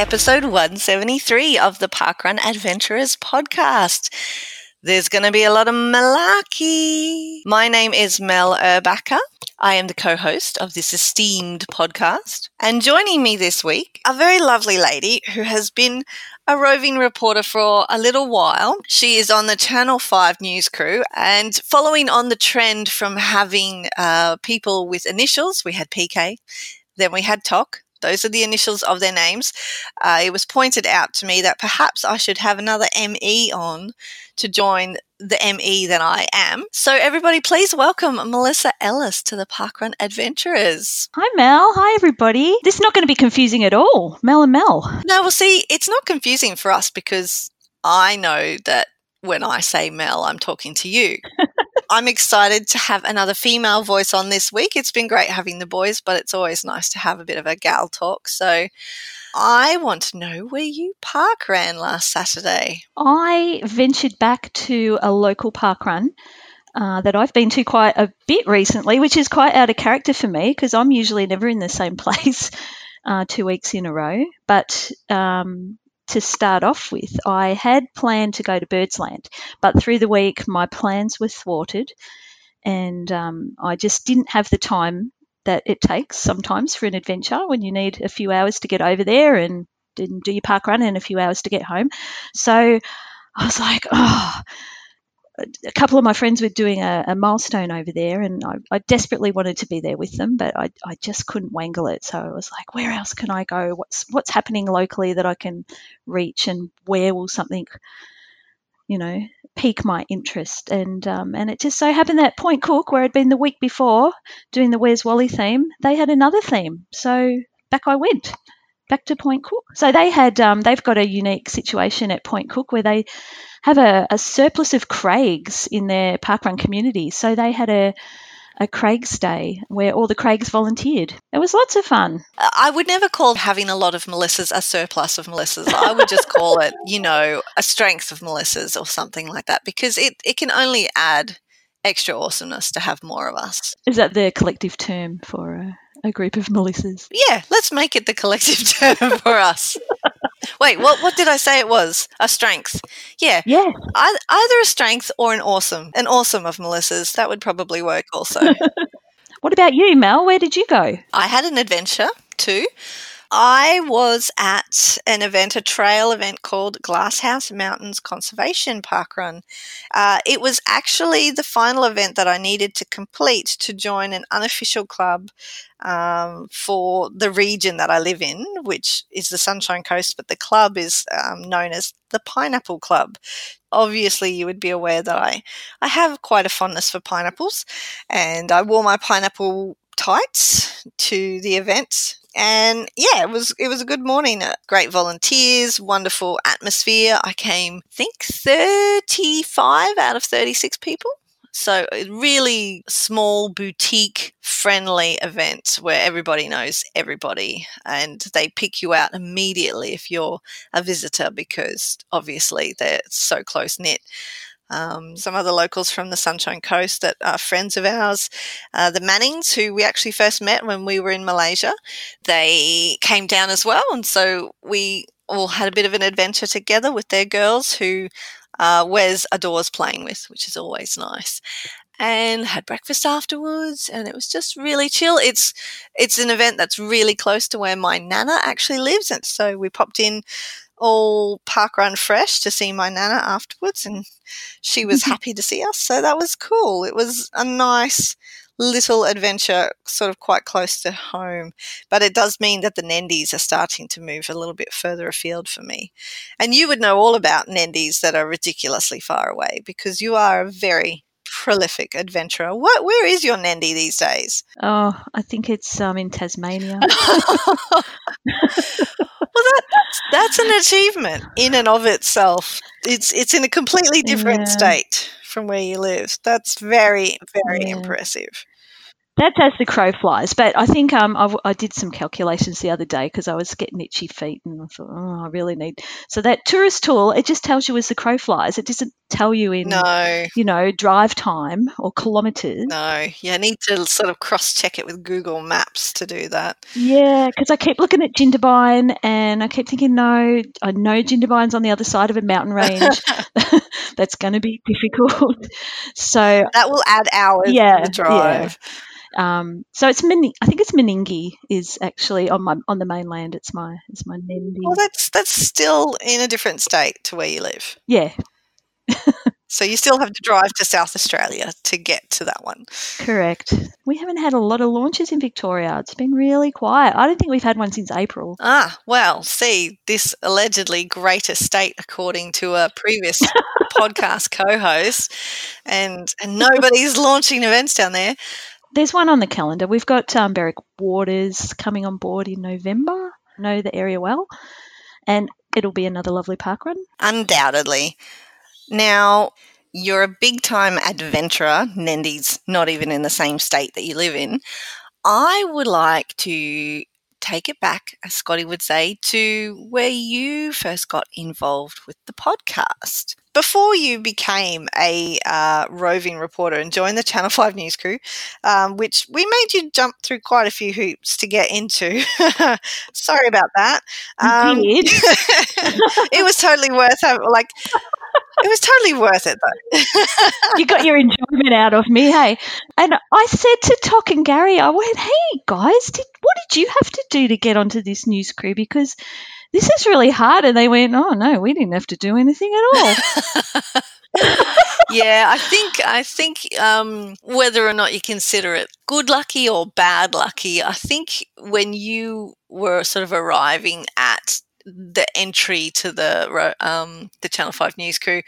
Episode 173 of the Parkrun Adventurers podcast. There's going to be a lot of malarkey. My name is Mel Urbacher. I am the co host of this esteemed podcast. And joining me this week, a very lovely lady who has been a roving reporter for a little while. She is on the Channel 5 news crew and following on the trend from having uh, people with initials, we had PK, then we had TOC, those are the initials of their names. Uh, it was pointed out to me that perhaps I should have another ME on to join the ME that I am. So, everybody, please welcome Melissa Ellis to the Parkrun Adventurers. Hi, Mel. Hi, everybody. This is not going to be confusing at all. Mel and Mel. No, well, see, it's not confusing for us because I know that when I say Mel, I'm talking to you. I'm excited to have another female voice on this week. It's been great having the boys, but it's always nice to have a bit of a gal talk. So I want to know where you park ran last Saturday. I ventured back to a local park run. Uh, that I've been to quite a bit recently, which is quite out of character for me because I'm usually never in the same place uh, two weeks in a row. But um, to start off with, I had planned to go to Birdsland, but through the week my plans were thwarted, and um, I just didn't have the time that it takes sometimes for an adventure when you need a few hours to get over there and, and do your park run and a few hours to get home. So I was like, oh, a couple of my friends were doing a, a milestone over there, and I, I, desperately wanted to be there with them, but I, I just couldn't wangle it. So I was like, where else can I go? What's what's happening locally that I can reach, and where will something, you know, pique my interest? And um, and it just so happened that Point Cook, where I'd been the week before doing the Where's Wally theme, they had another theme, so back I went back to Point Cook. So they had um, they've got a unique situation at Point Cook where they have a, a surplus of Craigs in their parkrun community. So they had a a Craig's Day where all the Craigs volunteered. It was lots of fun. I would never call having a lot of Melissas a surplus of Melissas. I would just call it, you know, a strength of Melissas or something like that because it, it can only add extra awesomeness to have more of us. Is that the collective term for a, a group of Melissas? Yeah, let's make it the collective term for us. Wait, what what did I say it was? A strength. Yeah. Yeah. either a strength or an awesome. An awesome of Melissa's. That would probably work also. what about you, Mel? Where did you go? I had an adventure too. I was at an event, a trail event called Glasshouse Mountains Conservation Park Run. Uh, it was actually the final event that I needed to complete to join an unofficial club um, for the region that I live in, which is the Sunshine Coast, but the club is um, known as the Pineapple Club. Obviously, you would be aware that I, I have quite a fondness for pineapples, and I wore my pineapple tights to the event and yeah, it was it was a good morning. Uh, great volunteers, wonderful atmosphere. I came, I think, thirty five out of thirty six people. So a really small boutique friendly event where everybody knows everybody and they pick you out immediately if you're a visitor because obviously they're so close knit um, some other locals from the Sunshine Coast that are friends of ours. Uh, the Mannings, who we actually first met when we were in Malaysia, they came down as well. And so we all had a bit of an adventure together with their girls who uh, Wes adores playing with, which is always nice. And had breakfast afterwards, and it was just really chill. It's it's an event that's really close to where my nana actually lives, and so we popped in all park run fresh to see my nana afterwards and she was happy to see us so that was cool. It was a nice little adventure sort of quite close to home but it does mean that the nendies are starting to move a little bit further afield for me. And you would know all about nendies that are ridiculously far away because you are a very prolific adventurer. What, where is your Nendy these days? Oh, I think it's um, in Tasmania. well, that, that's, that's an achievement in and of itself. It's it's in a completely different yeah. state from where you live. That's very very yeah. impressive. That's as the crow flies. But I think um, I, I did some calculations the other day because I was getting itchy feet and I thought, oh, I really need. So that tourist tool, it just tells you as the crow flies. It doesn't tell you in, No, you know, drive time or kilometres. no. You need to sort of cross check it with Google Maps to do that. Yeah, because I keep looking at Jindabyne and I keep thinking, no, I know Jindabyne's on the other side of a mountain range. That's going to be difficult. So, That will add hours Yeah, to the drive. Um, so it's Mening- I think it's Meningie is actually on my on the mainland. It's my it's my Nendy. Well, that's that's still in a different state to where you live. yeah, So you still have to drive to South Australia to get to that one. correct. We haven't had a lot of launches in Victoria. It's been really quiet. I don't think we've had one since April. Ah, well, see, this allegedly great estate, according to a previous podcast co-host, and and nobody's launching events down there. There's one on the calendar. We've got um, Berwick Waters coming on board in November. Know the area well, and it'll be another lovely park run. Undoubtedly. Now, you're a big time adventurer. Nendy's not even in the same state that you live in. I would like to take it back, as Scotty would say, to where you first got involved with the podcast. Before you became a uh, roving reporter and joined the Channel 5 news crew, um, which we made you jump through quite a few hoops to get into. Sorry about that. Um, did. it was totally worth having, like, it was totally worth it though. you got your enjoyment out of me, hey. And I said to Tock and Gary, I went, "Hey guys, did what did you have to do to get onto this news crew? Because this is really hard." And they went, "Oh no, we didn't have to do anything at all." yeah, I think I think um, whether or not you consider it good lucky or bad lucky, I think when you were sort of arriving at the entry to the um, the Channel Five news crew.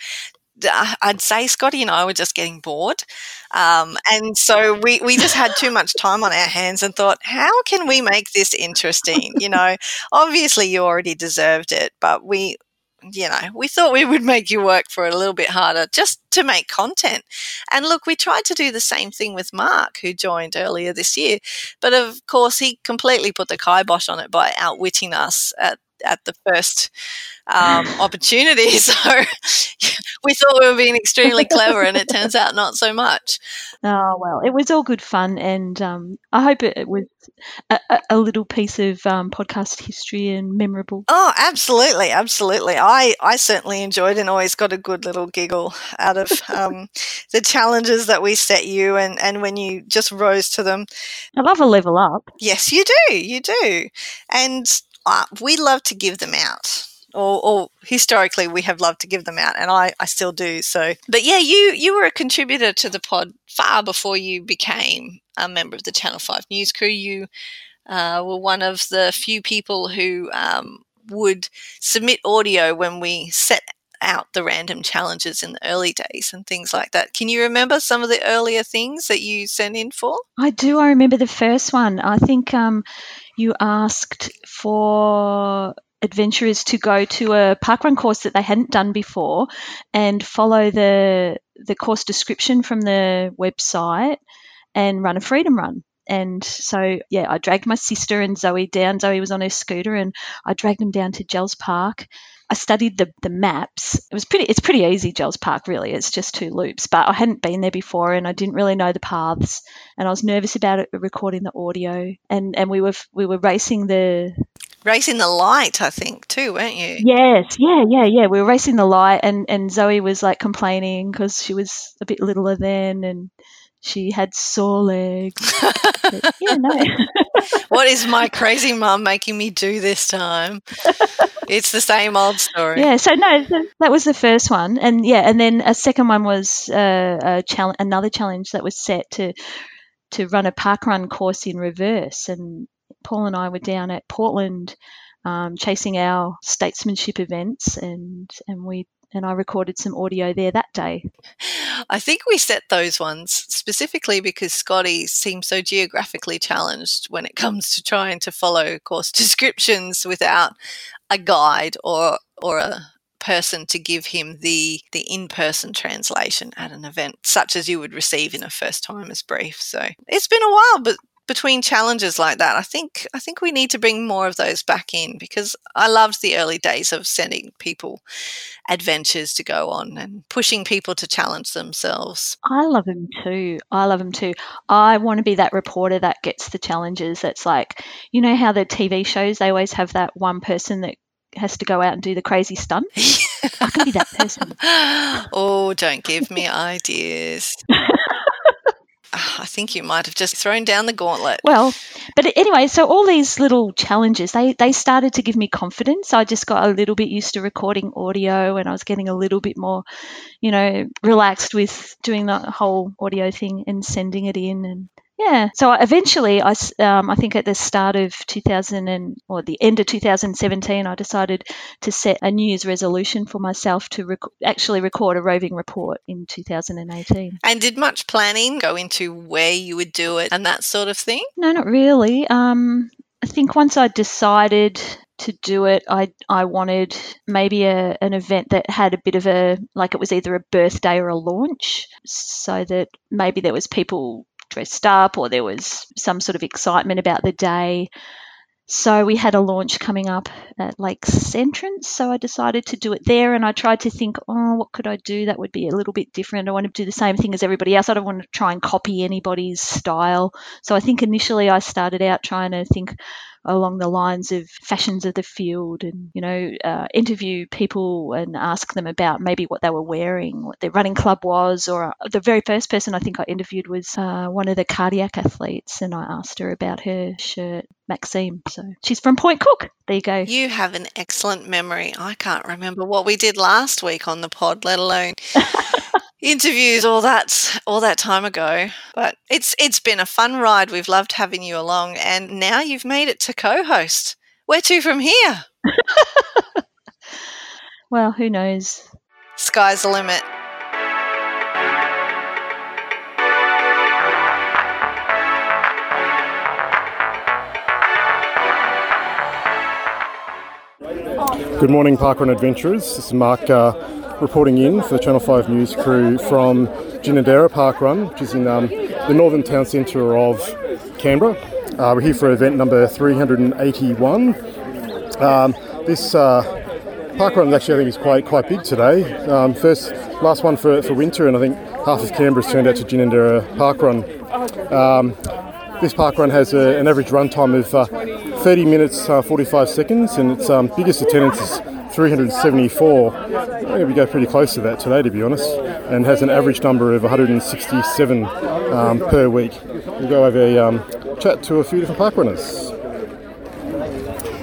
I- I'd say Scotty and I were just getting bored. Um, and so we, we just had too much time on our hands and thought, how can we make this interesting? You know, obviously you already deserved it, but we, you know, we thought we would make you work for it a little bit harder just to make content. And look, we tried to do the same thing with Mark, who joined earlier this year. But of course, he completely put the kibosh on it by outwitting us at, at the first um, opportunity. So we thought we were being extremely clever, and it turns out not so much. Oh well, it was all good fun, and um, I hope it, it was a, a, a little piece of um, podcast history and memorable. Oh, absolutely, absolutely. I, I certainly enjoyed and always got a good little giggle out of um, the challenges that we set you and, and when you just rose to them. I love a level up. Yes, you do, you do. And uh, we love to give them out. Or, or historically, we have loved to give them out, and I, I still do. So, but yeah, you you were a contributor to the pod far before you became a member of the Channel Five News crew. You uh, were one of the few people who um, would submit audio when we set out the random challenges in the early days and things like that. Can you remember some of the earlier things that you sent in for? I do. I remember the first one. I think um, you asked for adventurers to go to a parkrun course that they hadn't done before and follow the the course description from the website and run a freedom run. And so, yeah, I dragged my sister and Zoe down. Zoe was on her scooter, and I dragged them down to Jells Park. I studied the, the maps. It was pretty. It's pretty easy, Jells Park. Really, it's just two loops. But I hadn't been there before, and I didn't really know the paths. And I was nervous about it, recording the audio. And and we were we were racing the Racing the light, I think, too, weren't you? Yes, yeah, yeah, yeah. We were racing the light, and and Zoe was like complaining because she was a bit littler then, and she had sore legs. But, yeah, no. what is my crazy mum making me do this time? It's the same old story. yeah, so no, that was the first one, and yeah, and then a second one was uh, a challenge, another challenge that was set to to run a park run course in reverse, and Paul and I were down at Portland um, chasing our statesmanship events, and and we and I recorded some audio there that day. I think we set those ones specifically because Scotty seems so geographically challenged when it comes to trying to follow course descriptions without a guide or or a person to give him the the in-person translation at an event such as you would receive in a first timers brief. So it's been a while, but between challenges like that, I think I think we need to bring more of those back in because I loved the early days of sending people adventures to go on and pushing people to challenge themselves. I love them too. I love them too. I want to be that reporter that gets the challenges. That's like, you know how the TV shows they always have that one person that has to go out and do the crazy stunt. I can be that person. oh, don't give me ideas. Ah, I think you might have just thrown down the gauntlet. Well, but anyway, so all these little challenges, they they started to give me confidence. I just got a little bit used to recording audio and I was getting a little bit more, you know, relaxed with doing the whole audio thing and sending it in and yeah. So eventually, I, um, I think at the start of 2000 and or the end of 2017, I decided to set a New Year's resolution for myself to rec- actually record a roving report in 2018. And did much planning go into where you would do it and that sort of thing? No, not really. Um, I think once I decided to do it, I I wanted maybe a, an event that had a bit of a like it was either a birthday or a launch, so that maybe there was people dressed up or there was some sort of excitement about the day. So we had a launch coming up at Lakes Entrance. So I decided to do it there and I tried to think, oh, what could I do that would be a little bit different? I want to do the same thing as everybody else. I don't want to try and copy anybody's style. So I think initially I started out trying to think, along the lines of fashions of the field and, you know, uh, interview people and ask them about maybe what they were wearing, what their running club was. Or uh, the very first person I think I interviewed was uh, one of the cardiac athletes, and I asked her about her shirt, Maxime. So she's from Point Cook. There you go. You have an excellent memory. I can't remember what we did last week on the pod, let alone interviews all that all that time ago. But it's it's been a fun ride. We've loved having you along, and now you've made it to co-host. Where to from here? well, who knows? Sky's the limit. Good morning, Parkrun Adventurers. This is Mark. Uh, reporting in for the Channel 5 News crew from Ginninderra Park Run, which is in um, the northern town centre of Canberra. Uh, we're here for event number 381. Um, this uh, park run actually I think is quite quite big today. Um, first, last one for, for winter, and I think half of Canberra's turned out to Ginninderra Park Run. Um, this park run has a, an average run time of uh, 30 minutes uh, 45 seconds, and its um, biggest attendance is 374. I think we go pretty close to that today, to be honest, and has an average number of 167 um, per week. We'll go have a um, chat to a few different park runners.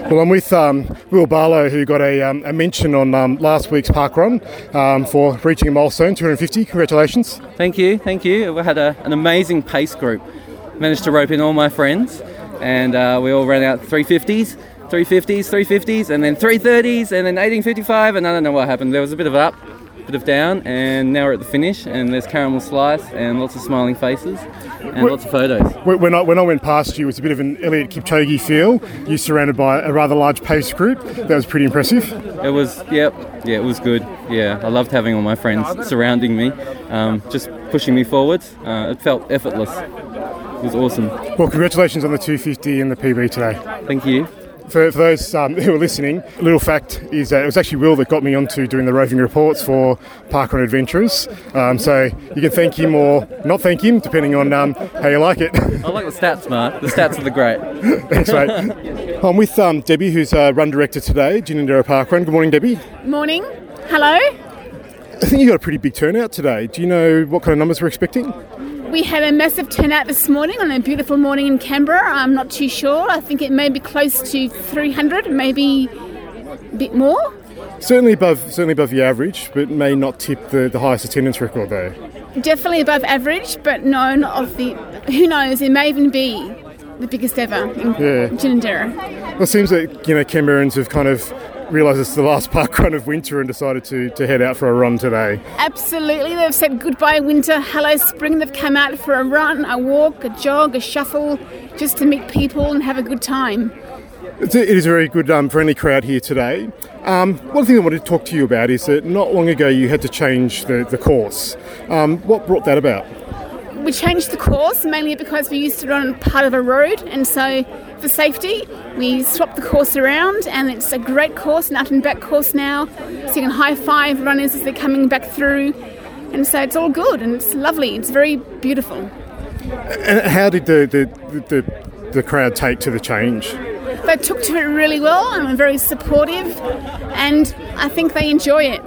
Well, I'm with um, Will Barlow, who got a, um, a mention on um, last week's park run um, for reaching a milestone, 250. Congratulations. Thank you, thank you. We had a, an amazing pace group. Managed to rope in all my friends, and uh, we all ran out 350s 350s, 350s, and then 330s, and then 1855, and I don't know what happened. There was a bit of up, a bit of down, and now we're at the finish, and there's caramel slice, and lots of smiling faces, and lots of photos. When I, when I went past you, it was a bit of an Eliud Kipchoge feel. You surrounded by a rather large pace group. That was pretty impressive. It was, yep, yeah, it was good. Yeah, I loved having all my friends surrounding me, um, just pushing me forwards. Uh, it felt effortless. It was awesome. Well, congratulations on the 250 and the PB today. Thank you. For, for those um, who are listening, a little fact is that it was actually Will that got me onto doing the roving reports for Parkrun Adventurers. Um, so you can thank him or not thank him, depending on um, how you like it. I like the stats, Mark. The stats are the great. Thanks, mate. I'm with um, Debbie, who's a run director today, Ginninderra Parkrun. Good morning, Debbie. Morning. Hello. I think you got a pretty big turnout today. Do you know what kind of numbers we're expecting? We had a massive turnout this morning on a beautiful morning in Canberra. I'm not too sure. I think it may be close to 300, maybe a bit more. Certainly above, certainly above the average, but may not tip the, the highest attendance record though. Definitely above average, but no, not of the. Who knows? It may even be the biggest ever in Yeah. Ginninderra. Well, it seems that you know Canberrans have kind of realised it's the last park run of winter and decided to, to head out for a run today. Absolutely, they've said goodbye winter, hello spring. They've come out for a run, a walk, a jog, a shuffle, just to meet people and have a good time. It's a, it is a very good, um, friendly crowd here today. Um, one thing I wanted to talk to you about is that not long ago you had to change the, the course. Um, what brought that about? We changed the course mainly because we used to run part of a road, and so for safety, we swapped the course around, and it's a great course, an out and back course now. So you can high five runners as they're coming back through, and so it's all good and it's lovely. It's very beautiful. And how did the, the, the, the crowd take to the change? They took to it really well and were very supportive, and I think they enjoy it.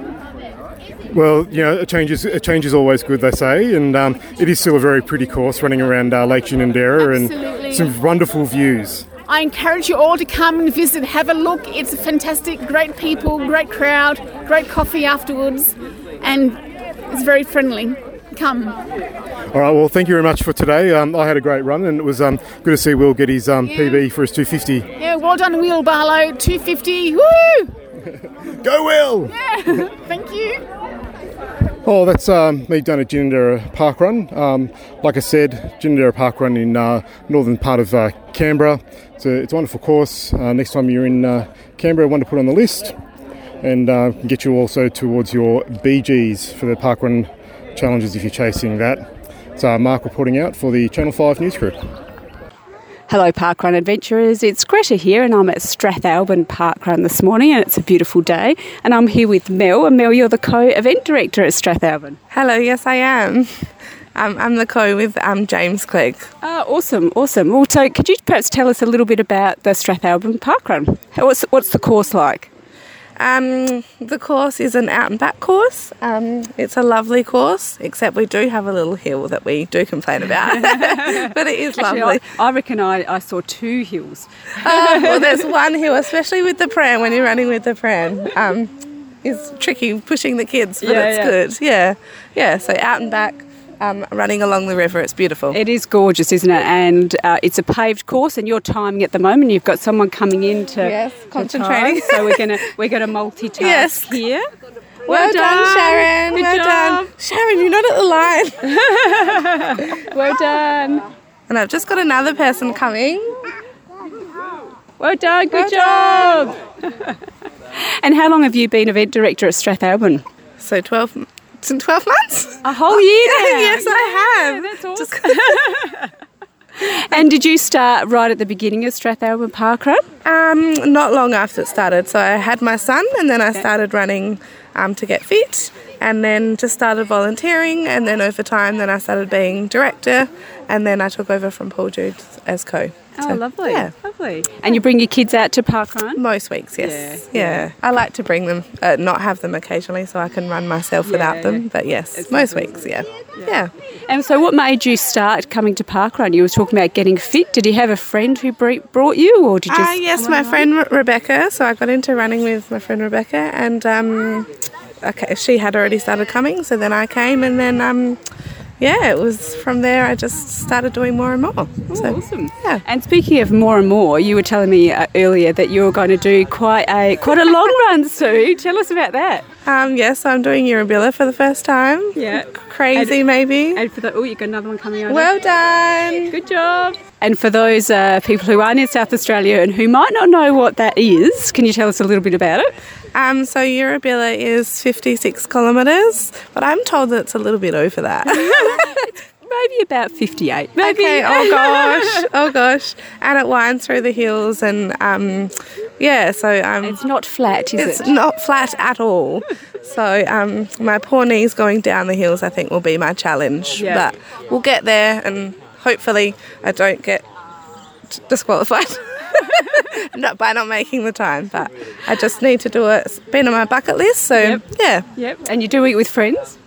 Well, you know, a change is a change is always good, they say, and um, it is still a very pretty course running around uh, Lake Ginninderra and some wonderful views. I encourage you all to come and visit, have a look. It's fantastic, great people, great crowd, great coffee afterwards, and it's very friendly. Come. All right, well, thank you very much for today. Um, I had a great run, and it was um, good to see Will get his um, PB for his 250. Yeah, well done, Will Barlow, 250. Woo! Go, Will! Yeah. Thank you. Oh, that's um, me done a Ginninderra Park Run. Um, like I said, Ginninderra Park Run in uh, northern part of uh, Canberra. It's a, it's a wonderful course. Uh, next time you're in uh, Canberra, one to put on the list, and uh, get you also towards your BGs for the Park Run challenges if you're chasing that. So, Mark reporting out for the Channel 5 News Group. Hello, Parkrun adventurers. It's Greta here, and I'm at Strathalbyn Parkrun this morning, and it's a beautiful day. And I'm here with Mel, and Mel, you're the co-event director at Strathalbyn. Hello, yes, I am. Um, I'm the co with um, James Clegg. Ah, awesome, awesome. Well, so could you perhaps tell us a little bit about the Strathalbyn Parkrun? What's what's the course like? Um, the course is an out and back course. Um, it's a lovely course, except we do have a little hill that we do complain about, but it is Actually, lovely. I, I reckon I, I saw two hills. Oh, well, there's one hill, especially with the pram when you're running with the pram. Um, is tricky pushing the kids, but Yeah, it's yeah. good. Yeah, yeah. So out and back, um, running along the river, it's beautiful. It is gorgeous, isn't it? And uh, it's a paved course, and you're timing at the moment. You've got someone coming in to Yes, to concentrating. time, so we're gonna we're gonna multitask Yes. here. well, done, Sharon. Good well job. done, Sharon. You're not at the line. Well done. And I've just got another person coming. Well done. Good Well job. and how long have you been event director at Strathalbyn? So 12, m- it's in 12 months? A whole year yes, I have. that's awesome. And did you start right at the beginning of Strathalbyn Parkrun? Um, not long after it started. So I had my son and then I started running um, to get fit and then just started volunteering and then over time then I started being director and then I took over from Paul Jude as co. Oh, So, lovely. Yeah. Lovely. And you bring your kids out to Parkrun? Most weeks, yes. Yeah, Yeah. I like to bring them, uh, not have them occasionally so I can run myself without them. But yes, It's most weeks, yeah. Yeah. And so, what made you start coming to Parkrun? You were talking about getting fit. Did you have a friend who brought you, or did you? Ah, yes, my friend Re- Rebecca. So I got into running with my friend Rebecca, and um, okay, she had already started coming. So then I came, and then um, yeah, it was from there. I just started doing more and more. so, Awesome. Yeah. And speaking of more and more, you were telling me uh, earlier that you were going to do quite a quite a long run, Sue. Tell us about that. Um, yes, I'm doing Yurrebilla for the first time. Yeah. Crazy, And- maybe. And for the oh, you got another one coming on. well done. Good job. And for those uh, people who aren't in South Australia and who might not know what that is, can you tell us a little bit about it? Um, so Yurrebilla is 56 kilometres, but I'm told that it's a little bit over that. Maybe about 58. Maybe. Okay. Oh gosh. Oh gosh. And it winds through the hills, and um, yeah. So um, It's not flat, is it's it? It's not flat at all. So um, my poor knees going down the hills, I think, will be my challenge. Yeah. But we'll get there, and hopefully, I don't get disqualified. not by not making the time, but I just need to do it. It's been on my bucket list, so Yep. yeah. Yep. And you do it with friends?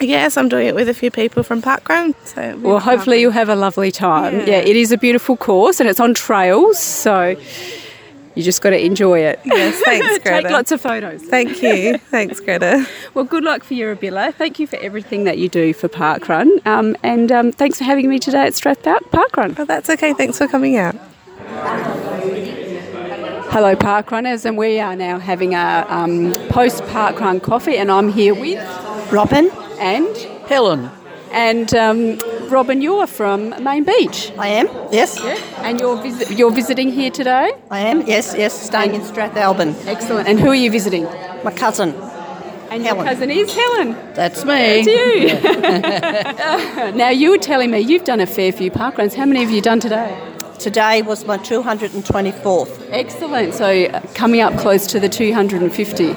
Yes, I'm doing it with a few people from Parkrun. So Well, hopefully you'll have a lovely time. Yeah. Yeah. it is a beautiful course and it's on trails, so you just got to enjoy it. Yes, thanks, Greta. Take lots of photos. Thank you. Thanks, Greta. Well, good luck for Yurrebilla. Thank you for everything that you do for Parkrun. Um, and um, thanks for having me today at Strathpark Parkrun. Well, that's okay. Thanks for coming out. Hello, Parkrunners, and we are now having a um, post Parkrun coffee, and I'm here with Robin, and Helen. and um, Robin. You're from Main Beach. I am, yes. Yeah. And you're, visi- you're visiting here today? I am, yes, yes, staying in Strathalbyn. Excellent. And who are you visiting? My cousin. And Helen. your cousin is Helen. That's me. It's you. now, you were telling me you've done a fair few parkruns. How many have you done today? Today was my 224th. Excellent. So, uh, coming up close to the 250.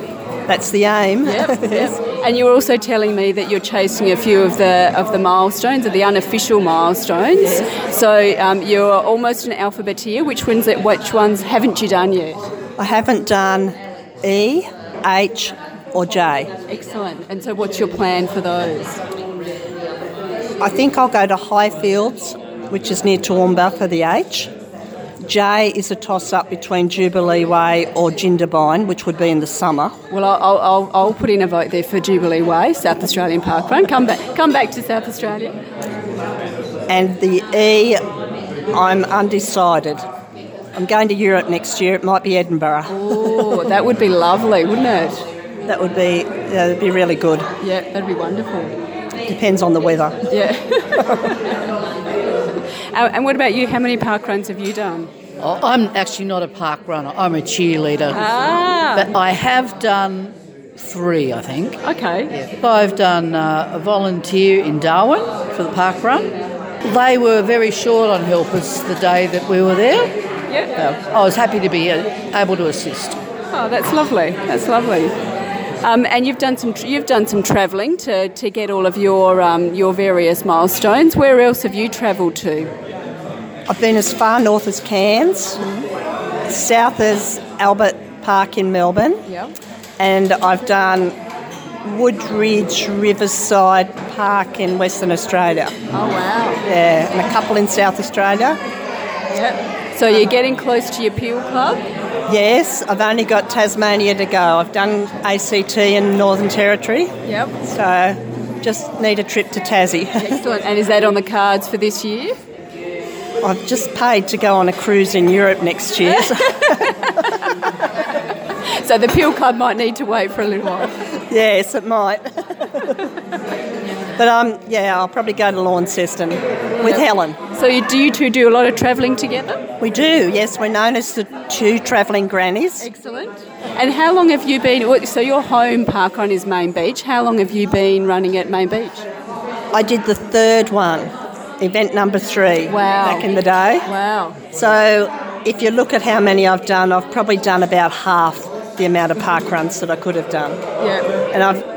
That's the aim. yes. And you were also telling me that you're chasing a few of the of the milestones, of the unofficial milestones. So um, you're almost an alphabeteer. Which ones? Which ones haven't you done yet? I haven't done E, H, or J. Excellent. And so, what's your plan for those? I think I'll go to Highfields, which is near Toowoomba for the H. J is a toss up between Jubilee Way or Jindabyne, which would be in the summer. Well, I'll, I'll, I'll put in a vote there for Jubilee Way, South Australian Park Run. Come back, come back to South Australia. And the E, I'm undecided. I'm going to Europe next year. It might be Edinburgh. Oh, that would be lovely, wouldn't it? That would be yeah, that'd be really good. Yeah, that'd be wonderful. Depends on the weather. Yeah. Uh, and what about you? How many park runs have you done? Oh, I'm actually not a park runner. I'm a cheerleader. Ah. But I have done three, I think. Okay. I've done uh, a volunteer in Darwin for the park run. They were very short on helpers the day that we were there. Yeah. I was happy to be uh, able to assist. Oh, that's lovely. That's lovely. Um, and you've done some you've done some travelling to, to get all of your um, your various milestones. Where else have you travelled to? I've been as far north as Cairns, south as Albert Park in Melbourne, Yeah. and I've done Woodbridge Riverside Park in Western Australia. Oh wow. Yeah, and a couple in South Australia. Yep. So you're getting close to your Peel Club. Yes, I've only got Tasmania to go. I've done ACT in Northern Territory, Yep. so just need a trip to Tassie. Excellent. And is that on the cards for this year? I've just paid to go on a cruise in Europe next year. so- So the Peel Club might need to wait for a little while. yes, it might. but um, yeah, I'll probably go to Launceston with Helen. So you, do you two do a lot of travelling together? We do, yes. We're known as the two travelling grannies. Excellent. And how long have you been? So your home park run is Main Beach. How long have you been running at Main Beach? I did the third one, event number three, Wow. back in the day. Wow. So if you look at how many I've done, I've probably done about half the amount of park runs that I could have done. Yeah. And I've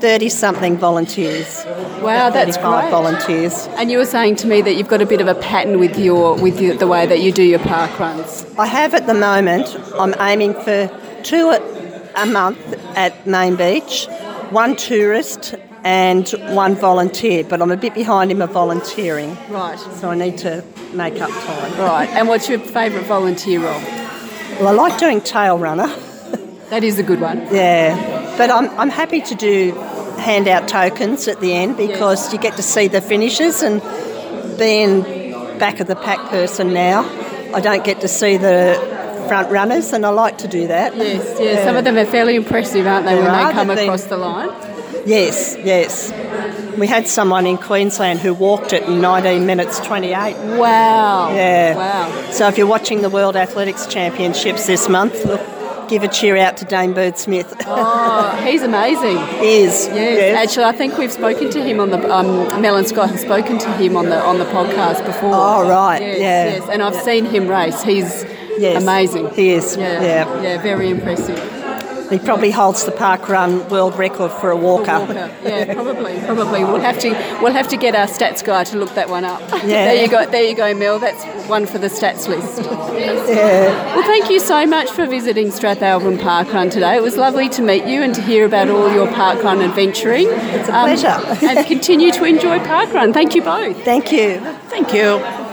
30 something volunteers. Wow, that's 35 great. volunteers. And you were saying to me that you've got a bit of a pattern with your with your, the way that you do your park runs. I have at the moment, I'm aiming for two a, a month at Main Beach, one tourist and one volunteer, but I'm a bit behind in my volunteering, Right. so I need to make up time. Right. And what's your favourite volunteer role? Well, I like doing tail runner, That is a good one. yeah, but I'm, I'm happy to do handout tokens at the end because you get to see the finishes and being back of the pack person now, I don't get to see the front runners and I like to do that. Yes. Yeah. Some of them are fairly impressive, aren't they, when They they come across the line? Yes, yes. We had someone in Queensland who walked it in 19 minutes 28. Wow. Yeah. Wow. So if you're watching the World Athletics Championships this month, look, give a cheer out to Dane Bird Smith. Oh, he's amazing. he is. Yes. Actually, I think we've spoken to him on the um, Mel and Scott have spoken to him on the on the podcast before. Oh, right, Yes, yeah. Yes. And I've seen him race. He's Yes, amazing. he is, Yeah. yeah. Yeah. Very impressive. He probably holds the park run world record for a walker. Walker. Yeah, probably, probably. We'll have to we'll have to get our stats guy to look that one up. Yeah. there you go, there you go, Mel. That's one for the stats list. Yeah. Well, thank you so much for visiting Strathalbyn Park Run today. It was lovely to meet you and to hear about all your park run adventuring. It's a pleasure. Um, and continue to enjoy park run. Thank you both. Thank you. Thank you.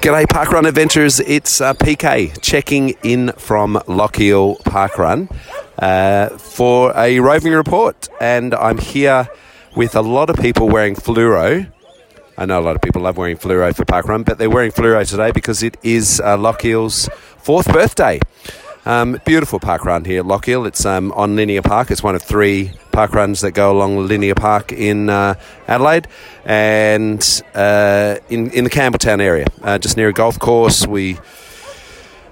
G'day, Parkrun Adventures. It's uh, PK checking in from Lochiel Parkrun uh, for a roving report. And I'm here with a lot of people wearing fluoro. I know a lot of people love wearing fluoro for Parkrun, but they're wearing fluoro today because it is uh, fourth birthday. Um, beautiful park run here at. It's um, on Linear Park. It's one of three park runs that go along Linear Park in uh, Adelaide and uh, in, in the Campbelltown area, uh, just near a golf course. We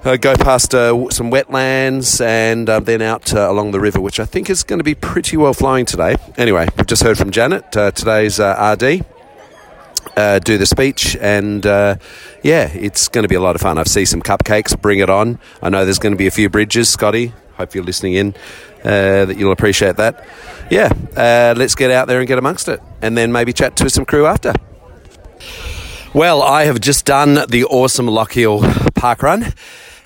uh, go past some wetlands and then out along the river, which I think is going to be pretty well flowing today. Anyway, we've just heard from Janet, today's RD. Uh, do the speech, and uh, yeah, it's going to be a lot of fun. I've seen some cupcakes. Bring it on! I know there's going to be a few bridges. Scotty, hope you're listening in. Uh, that you'll appreciate that. Yeah, uh, let's get out there and get amongst it, and then maybe chat to some crew after. Well, I have just done the awesome Lochiel Park Run.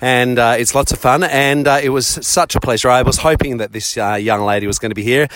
And uh, it's lots of fun, and uh, it was such a pleasure. I was hoping that this uh, young lady was going to be here,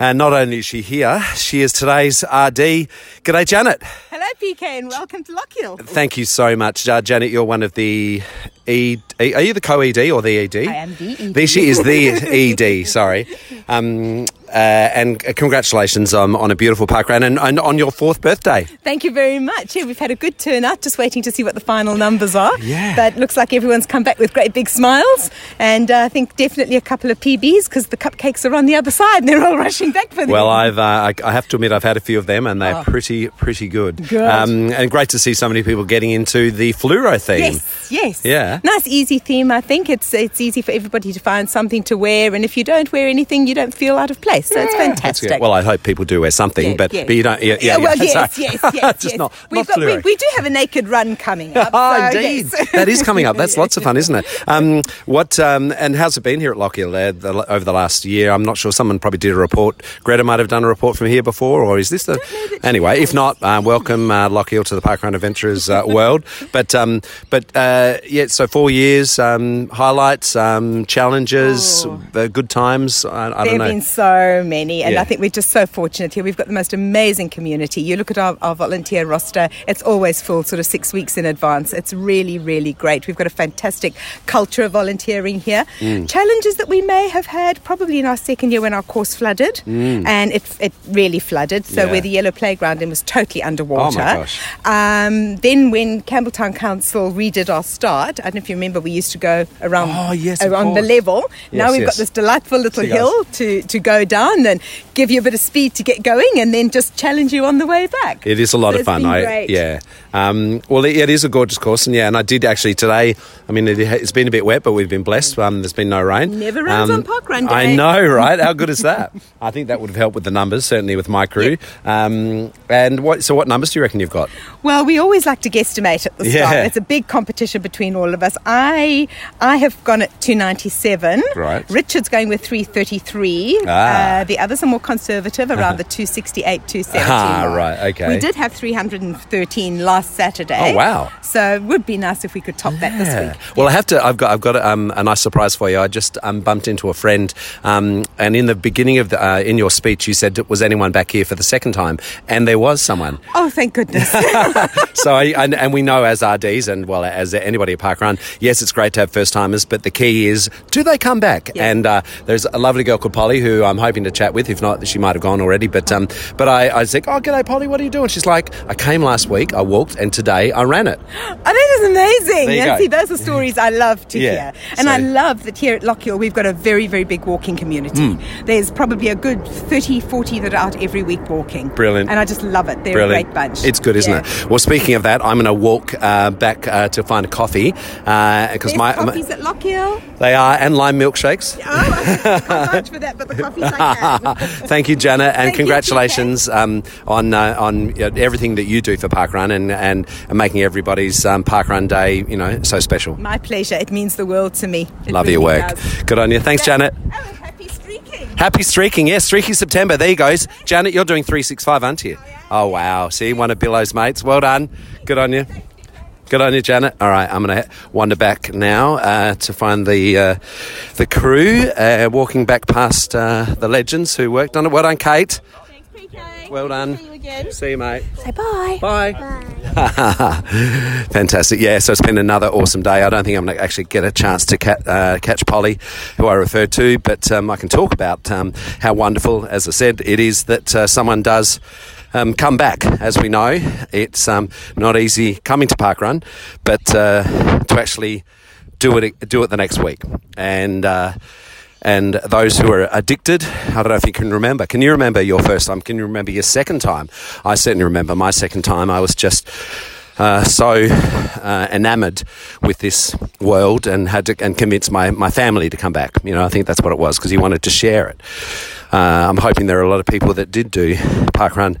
and not only is she here, she is today's RD. G'day, Janet. Hello, PK, and welcome to Lochiel. Thank you so much, uh, Janet. You're one of the E. Are you the co-ED or the ED? I am the ED. There she is, the ED. Sorry. Um, uh, and congratulations um, on a beautiful park run and, and on your fourth birthday. Thank you very much. Yeah, we've had a good turnout, just waiting to see what the final numbers are. Yeah. But looks like everyone's come back with great big smiles, and uh, I think definitely a couple of PBs because the cupcakes are on the other side and they're all rushing back for them. Well, I've uh, I, I have to admit I've had a few of them and they're Oh. pretty pretty good. Good. Um, and great to see so many people getting into the fluoro theme. Yes, yes. Yeah. Nice, easy theme. I think it's it's easy for everybody to find something to wear, and if you don't wear anything, you don't feel out of place. So it's fantastic. good. Well, I hope people do wear something, Yeah, but yeah. but you don't. Yeah, yeah, well, yeah, yes, sorry. yes, yes, Just yes. not We've not got, we, we do have a naked run coming up. Oh, so, indeed. yes. that is coming up. That's lots of fun, isn't it? Um, what um, and how's it been here at Lochiel uh, the, over the last year? I'm not sure. Someone probably did a report. Greta might have done a report from here before, or is this the? Anyway, if not, uh, welcome uh, Lochiel to the Parkrun Adventurers uh, world. But um, but uh, yeah, so four years, um, highlights, um, challenges, uh, good times. I, I There don't have know. been so many, and Yeah. I think we're just so fortunate here. We've got the most amazing community. You look at our, our volunteer roster, it's always full, sort of six weeks in advance. It's really, really great. We've got a fantastic culture of volunteering here. Mm. Challenges that we may have had probably in our second year when our course flooded, Mm. and it, it really flooded. So, Yeah. where the yellow playground was totally underwater. Oh my gosh. Um, then, when Campbelltown Council redid our start, I don't know if you remember, we used to go around Oh, yes, around the level. now we've yes. got this delightful little See guys. hill to, to go down and give you a bit of speed to get going and then just challenge you on the way back. It is a lot So of fun. I, great. yeah. Um, well, it, it is a gorgeous course, and yeah, and I did actually today. I mean, it, it's been a bit wet, but we've been blessed. Um, there's been no rain. Never rains Um, on Parkrun I Day. know, right? How good is that? I think that would have helped with the numbers, certainly with my crew. Um, and what? So, what numbers do you reckon you've got? Well, we always like to guesstimate at the Yeah. start. It's a big competition between all of us. I I have gone at 297. Right. Richard's going with 333. Ah. Uh, the others are more conservative, around the 268, 270 Ah, mark. right, okay. We did have 313 last Saturday. Oh, wow. So it would be nice if we could top that this week. Well, I have to. I've got. I've got um, a nice surprise for you. I just um, bumped into a friend, um, and in the beginning of the, uh, in your speech, you said, "Was anyone back here for the second time?" And there was someone. Oh, thank goodness. so I, and, and we know as RDs and well as anybody at Parkrun, yes, it's great to have first timers, but the key is do they come back? And uh, there's a lovely girl called Polly who I'm hoping to chat with. If not, she might have gone already. But um, but I, I said, oh, g'day, Polly, what are you doing? She's like, I came last week, I walked, and today I ran it. Oh, that is amazing. There you and go. see, those are stories I love to Yeah, hear. And so- I love that here at Lochiel, we've got a very, very big walking community. Mm. There's probably a good 30, 40 that are out every week walking. Brilliant. And I just love it. They're Brilliant. a great bunch. It's good, isn't Yeah. it? Well, speaking of that, I'm going to walk uh, back uh, to find a coffee because There's my, coffees at Lochiel? they are and lime milkshakes. Oh, I can't vouch for that, but the coffees can. Thank you, Jana, and Thank you, congratulations um, on uh, on you everything that you do for Parkrun and, and, and making everybody's um, Parkrun Day, you know, so special. My pleasure. It means the world to me. It Love really your work. does. Good on you. Thanks, Janet. Happy streaking. Happy streaking. Yes, streaking September. There you goes. Janet, you're doing 365, aren't you? Oh, wow. See, one of Billow's mates. Well done. Good on you. Good on you, Janet. All right, I'm going to wander back now uh, to find the uh, the crew uh, walking back past uh, the legends who worked on it. Well done, Kate. Well done. See you again. See you, mate. Say bye. Bye. bye. Fantastic. Yeah, so it's been another awesome day. I don't think I'm going to actually get a chance to ca- uh, catch Polly, who I referred to, but um, I can talk about um, how wonderful, as I said, it is that uh, someone does. Um, come back, as we know, it's um, not easy coming to Parkrun, but uh, to actually do it do it the next week, and uh, and those who are addicted. I don't know if you can remember. Can you remember your first time? Can you remember your second time? I certainly remember my second time. I was just uh, so uh, enamored with this world and had to and convince my, my family to come back. You know, I think that's what it was because he wanted to share it. Uh, I'm hoping there are a lot of people that did do parkrun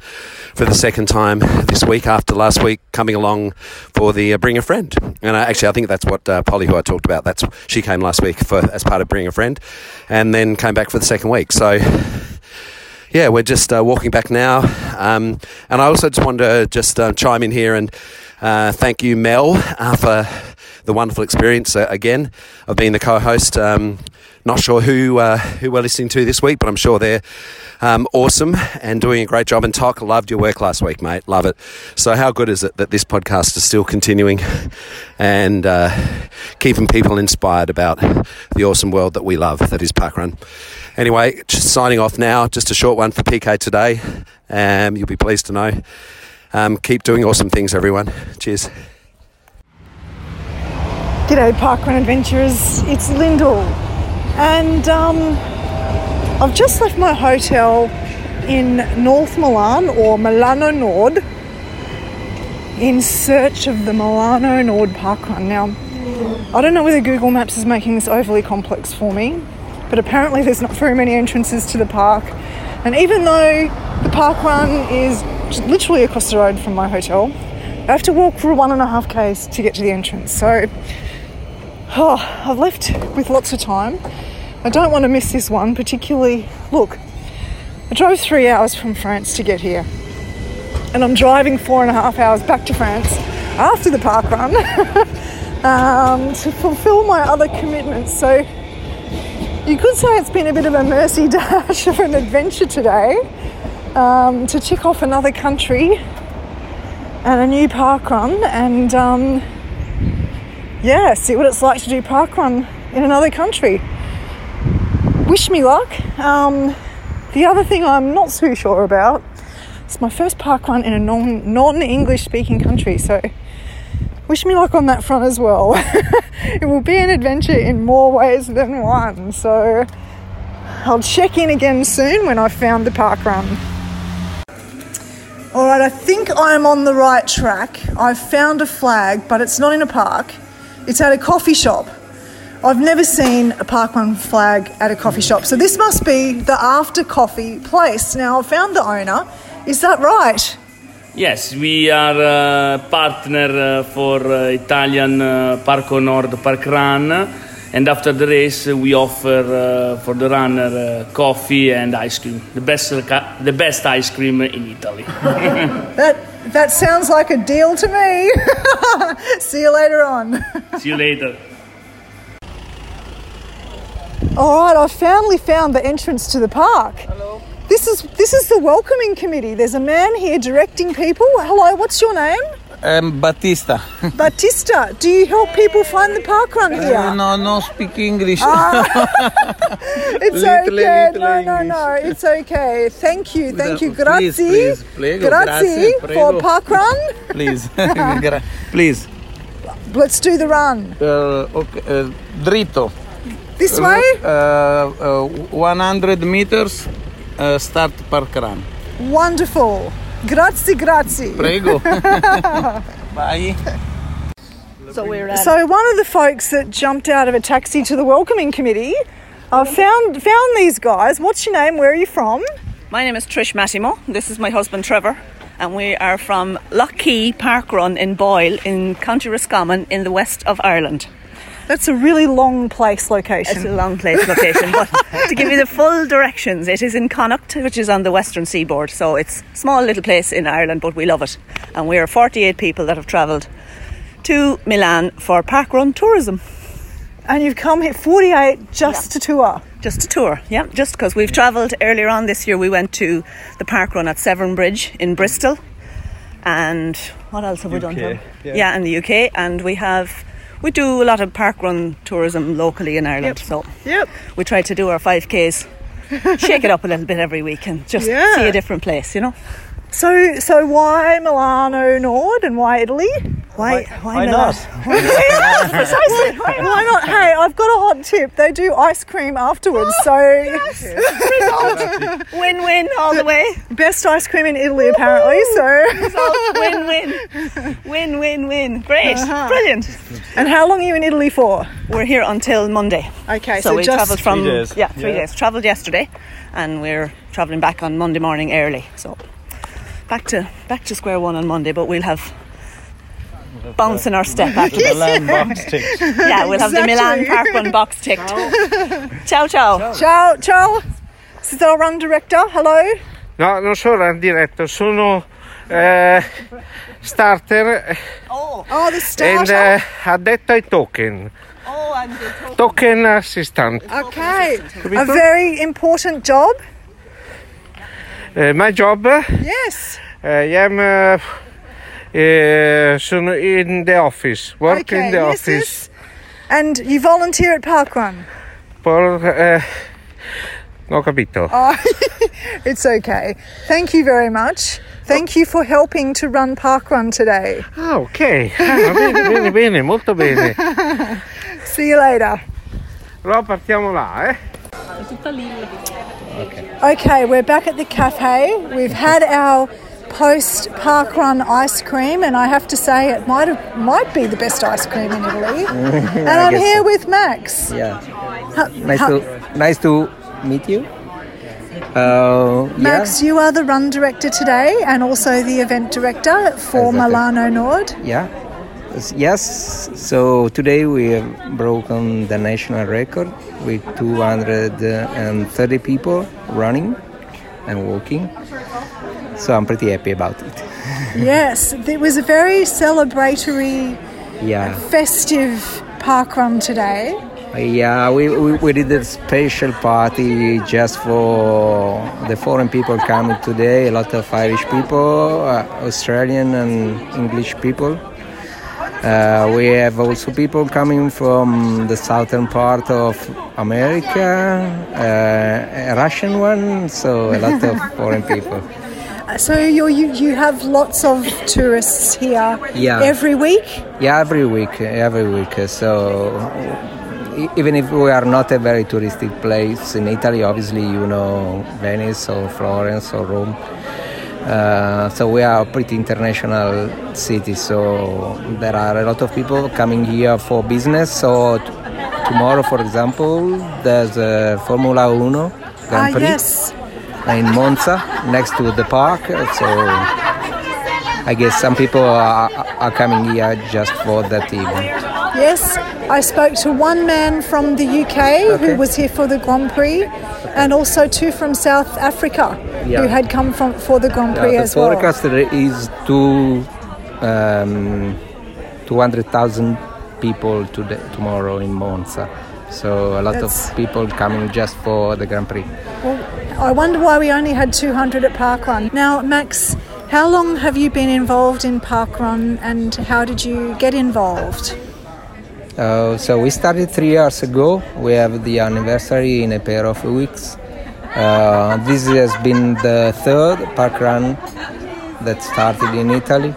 for the second time this week after last week coming along for the uh, Bring a Friend. And I, actually, I think that's what uh, Polly, who I talked about, that's she came last week for as part of Bring a Friend, and then came back for the second week. So. Yeah, we're just uh, walking back now, um, and I also just wanted to just uh, chime in here and uh, thank you, Mel, for the wonderful experience again of being the co-host. Um, not sure who uh, who we're listening to this week, but I'm sure they're um, awesome and doing a great job. And Tok, loved your work last week, mate. Love it. So, how good is it that this podcast is still continuing and uh, keeping people inspired about the awesome world that we love, that is parkrun. Anyway, just signing off now. Just a short one for PK today. Um, you'll be pleased to know. Um, keep doing awesome things, everyone. Cheers. G'day, Parkrun Adventurers. It's Lyndall and um, I've just left my hotel in North Milan or Milano Nord in search of the Milano Nord parkrun. Now, I don't know whether Google Maps is making this overly complex for me, but apparently there's not very many entrances to the park. And even though the park run is literally across the road from my hotel, I have to walk for one and a half k's to get to the entrance. So, oh, I've left with lots of time I don't want to miss this one, particularly. Look, I drove three hours from France to get here, and I'm driving four and a half hours back to France after the park run um, to fulfill my other commitments. So you could say it's been a bit of a mercy dash of an adventure today um, to tick off another country and a new park run and um, yeah, see what it's like to do park run in another country wish me luck. Um, the other thing I'm not too sure about, it's my first park run in a non non English speaking country, so wish me luck on that front as well. it will be an adventure in more ways than one, so I'll check in again soon when I've found the park run. Alright, I think I'm on the right track. I've found a flag, but it's not in a park, it's at a coffee shop. I've never seen a park run flag at a coffee shop. So this must be the after coffee place. Now I've found the owner. Is that right? Yes, we are a partner uh, for uh, Italian uh, Parco Nord Park Run. And after the race, we offer uh, for the runner uh, coffee and ice cream. The best, the best ice cream in Italy. that, that sounds like a deal to me. See you later on. See you later. All right, I've finally found the entrance to the park. Hello. This is this is the welcoming committee. There's a man here directing people. Hello, what's your name? Um, Batista. Batista, do you help people find the park run here? Uh, no, no speak English. Ah. it's little, okay. Little no, no, no. It's okay. Thank you. Thank you. Grazie. Please, please. Grazie, Grazie for park run. please. please. Let's do the run. Uh, okay. Uh, dritto. This way? Uh, uh, 100 meters, uh, start park run. Wonderful. Grazie, grazie. Prego. Bye. So we're at So one of the folks that jumped out of a taxi to the welcoming committee, I found found these guys. What's your name? Where are you from? My name is Trish Massimo. This is my husband Trevor, and we are from Lough Park Run in Boyle in County Roscommon in the west of Ireland. That's a really long place location. It's a long place location, but to give you the full directions, it is in Connacht, which is on the western seaboard. So it's a small little place in Ireland, but we love it. And we are 48 people that have travelled to Milan for parkrun tourism. And you've come here 48 just yeah. to tour? Just to tour, yeah. Just because we've travelled earlier on this year, we went to the parkrun at Severn Bridge in Bristol. And what else have UK, we done? Yeah. yeah, in the UK. And we have we do a lot of park run tourism locally in Ireland. Yep. So yep. we try to do our 5Ks, shake it up a little bit every week and just yeah. see a different place, you know. So, so why Milano Nord and why Italy? Why? Why not? yeah, precisely. Why not? Hey, I've got a hot tip. They do ice cream afterwards, so Win-win all the way. best ice cream in Italy apparently. So Win-win. Win-win-win. Great. Uh-huh. Brilliant. And how long are you in Italy for? We're here until Monday. Okay, so, so we just- travelled from Three days. yeah three Yeah. days. Travelled yesterday, and we're travelling back on Monday morning early. So back to back to square one on Monday, but we'll have bounce in our step after The. Milan box ticked. yeah, we'll have the Milan Park Run box ticked. ciao ciao. Ciao, ciao. This is our run director. Hello. No, non sono run diretto, sono eh, starter Oh, oh the starter. and starter. eh, addetto ai token. Token assistant. Okay. A very important job. Eh, my job, Yes. I am eh, eh, sono in the office, work Okay, in the yes, office. And you volunteer at Parkrun. For, eh, ho capito. Oh, it's okay. Thank you very much. Thank you for helping to run Parkrun today. Ah, ok. Ah, bene, bene, bene, molto bene. See you later. Allora partiamo là, eh. Okay, we're back at the cafe. We've had our post park run ice cream, and I have to say it might have, might be the best ice cream in Italy. and I'm here so. with Max. Yeah. Ha- Nice ha- to nice to meet you. Uh, Max, you are the run director today, and also the event director for Exactly. Milano Nord. yeah. Yes. So today we have broken the national record with 230 people running and walking. So I'm pretty happy about it. yes, it was a very celebratory, Yeah. festive park run today. Yeah, we, we, we did a special party just for the foreign people coming today. A lot of Irish people, uh, Australian and English people. Uh, we have also people coming from the southern part of America, uh, a Russian one, so a lot of foreign people. So you're, you you have lots of tourists here Yeah. every week. Yeah, every week, every week. So even if we are not a very touristic place in Italy, obviously you know Venice or Florence or Rome. Uh, so we are a pretty international city. So there are a lot of people coming here for business. So t- tomorrow, for example, there's a Formula Uno Ah, Grand Prix yes. in Monza next to the park. So I guess some people are, are coming here just for that event. Yes, I spoke to one man from the UK who was here for the Grand Prix, and also two from South Africa Yeah. who had come from for the Grand Prix Yeah, the as well. The forecast is to um, 200,000 people today, tomorrow in Monza. So a lot That's- of people coming just for the Grand Prix. Well, I wonder why we only had 200 at Parkrun. Now, Max, how long have you been involved in Parkrun, and how did you get involved? Uh, so we started three years ago. We have the anniversary in a pair of weeks. Uh, this has been the third park run that started in Italy.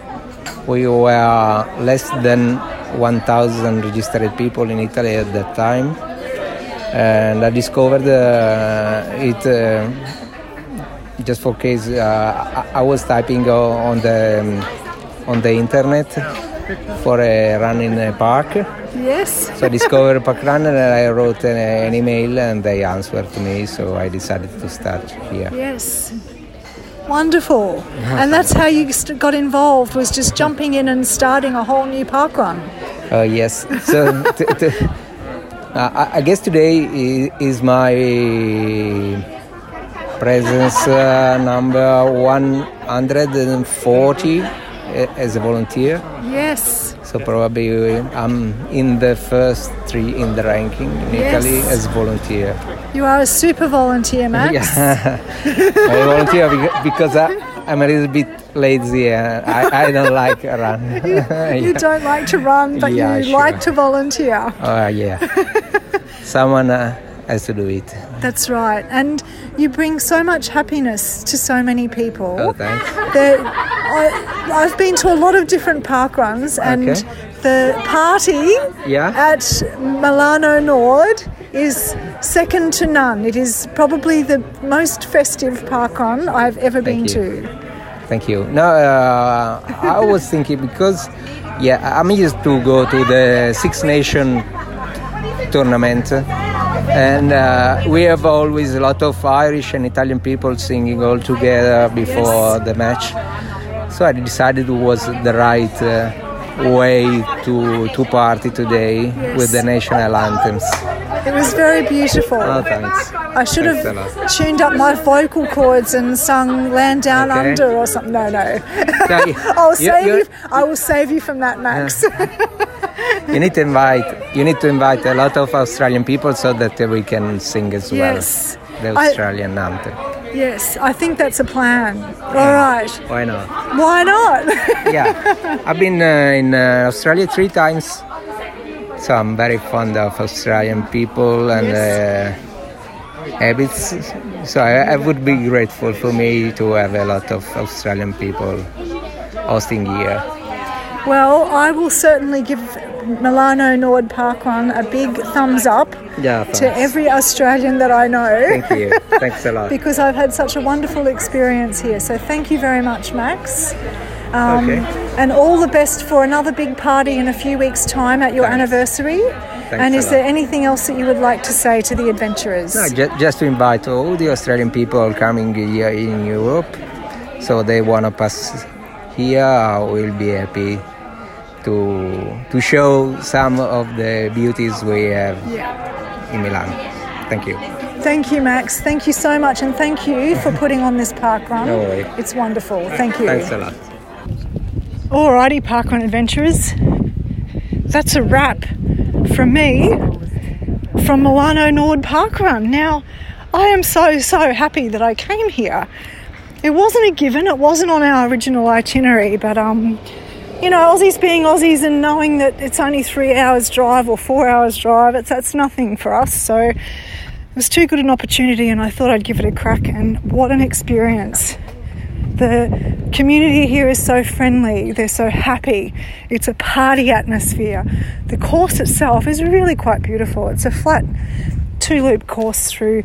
We were less than 1,000 registered people in Italy at that time, and I discovered uh, it uh, just for case. Uh, I, I was typing on the um, on the internet for a run in a park. Yes. So I discovered Park Run and I wrote an, an email and they answered to me. So I decided to start here. Yes. Wonderful. And that's how you st- got involved, was just jumping in and starting a whole new parkrun. Uh, yes. So t- t- uh, I I guess today is my presence uh, number 140 as a volunteer. Yes. So probably I'm in the first three in the ranking in Yes. Italy as volunteer. You are a super volunteer, Max. Yeah. I volunteer because I, I'm a little bit lazy and I, I don't like run. You Yeah. don't like to run, but Yeah, you sure. like to volunteer. Oh yeah. Someone uh, has to do it. That's right. And you bring so much happiness to so many people. Oh, thanks. That I, I've been to a lot of different park runs, and Okay. the party Yeah. at Milano Nord is second to none. It is probably the most festive park run I've ever been you. to. Thank you. No, uh, I was thinking because, yeah, I'm used to go to the Six Nation tournament, and uh, we have always a lot of Irish and Italian people singing all together before the match. So I decided it was the right uh, way to to party today with the national anthems. It was very beautiful. Oh, thanks. I should Thanks have tuned up my vocal cords and sung "Land Down Okay. Under" or something. No, no. So, I'll save you. I will save you from that, Max. You need to invite you need to invite a lot of Australian people so that we can sing as well Yes. the I- Australian anthem. yes, I think that's a plan. All right. Why not? Why not? yeah, I've been uh, in uh, Australia three times, so I'm very fond of Australian people and uh, habits. So I, I would be grateful for me to have a lot of Australian people hosting here. well, I will certainly give Milano Nord Park one a big thumbs up Yeah, to every Australian that I know. Thank you. Thanks a lot. because I've had such a wonderful experience here. So thank you very much, Max. Um, Okay. And all the best for another big party in a few weeks' time at your anniversary. Thanks and is there anything else that you would like to say to the adventurers? No, ju- just to invite all the Australian people coming here in Europe, so they want to pass here. I will be happy to to show some of the beauties we have Yeah. in Milan. Thank you. Thank you, Max. Thank you so much, and thank you for putting on this park run. No worry. It's wonderful. Thank you. Thanks a lot. Alrighty, Parkrun Adventurers. That's a wrap from me from Milano Nord Park Run. Now, I am so, so happy that I came here. It wasn't a given, it wasn't on our original itinerary, but um, you know, Aussies being Aussies and knowing that it's only three hours drive or four hours drive, it's that's nothing for us. So it was too good an opportunity and I thought I'd give it a crack and what an experience. The community here is so friendly, they're so happy. It's a party atmosphere. The course itself is really quite beautiful. It's a flat two loop course through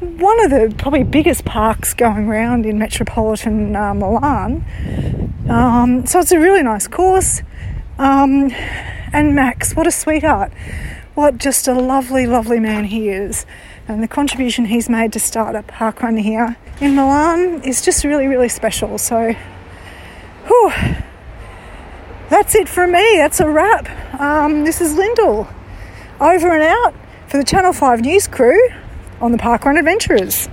one of the probably biggest parks going around in metropolitan uh, Milan. Um, so it's a really nice course. Um, and Max, what a sweetheart. What just a lovely, lovely man he is. And the contribution he's made to start a park run here in Milan is just really, really special. So, whew, that's it from me. That's a wrap. Um, this is Lyndall. Over and out for the Channel 5 news crew on the Parkrun Adventurers.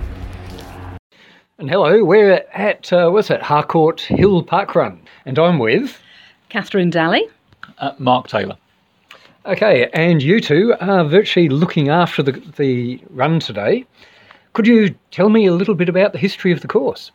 And hello, we're at, uh, what's it, Harcourt Hill Parkrun. And I'm with. Catherine Daly. Uh, Mark Taylor. Okay, and you two are virtually looking after the, the run today. Could you tell me a little bit about the history of the course?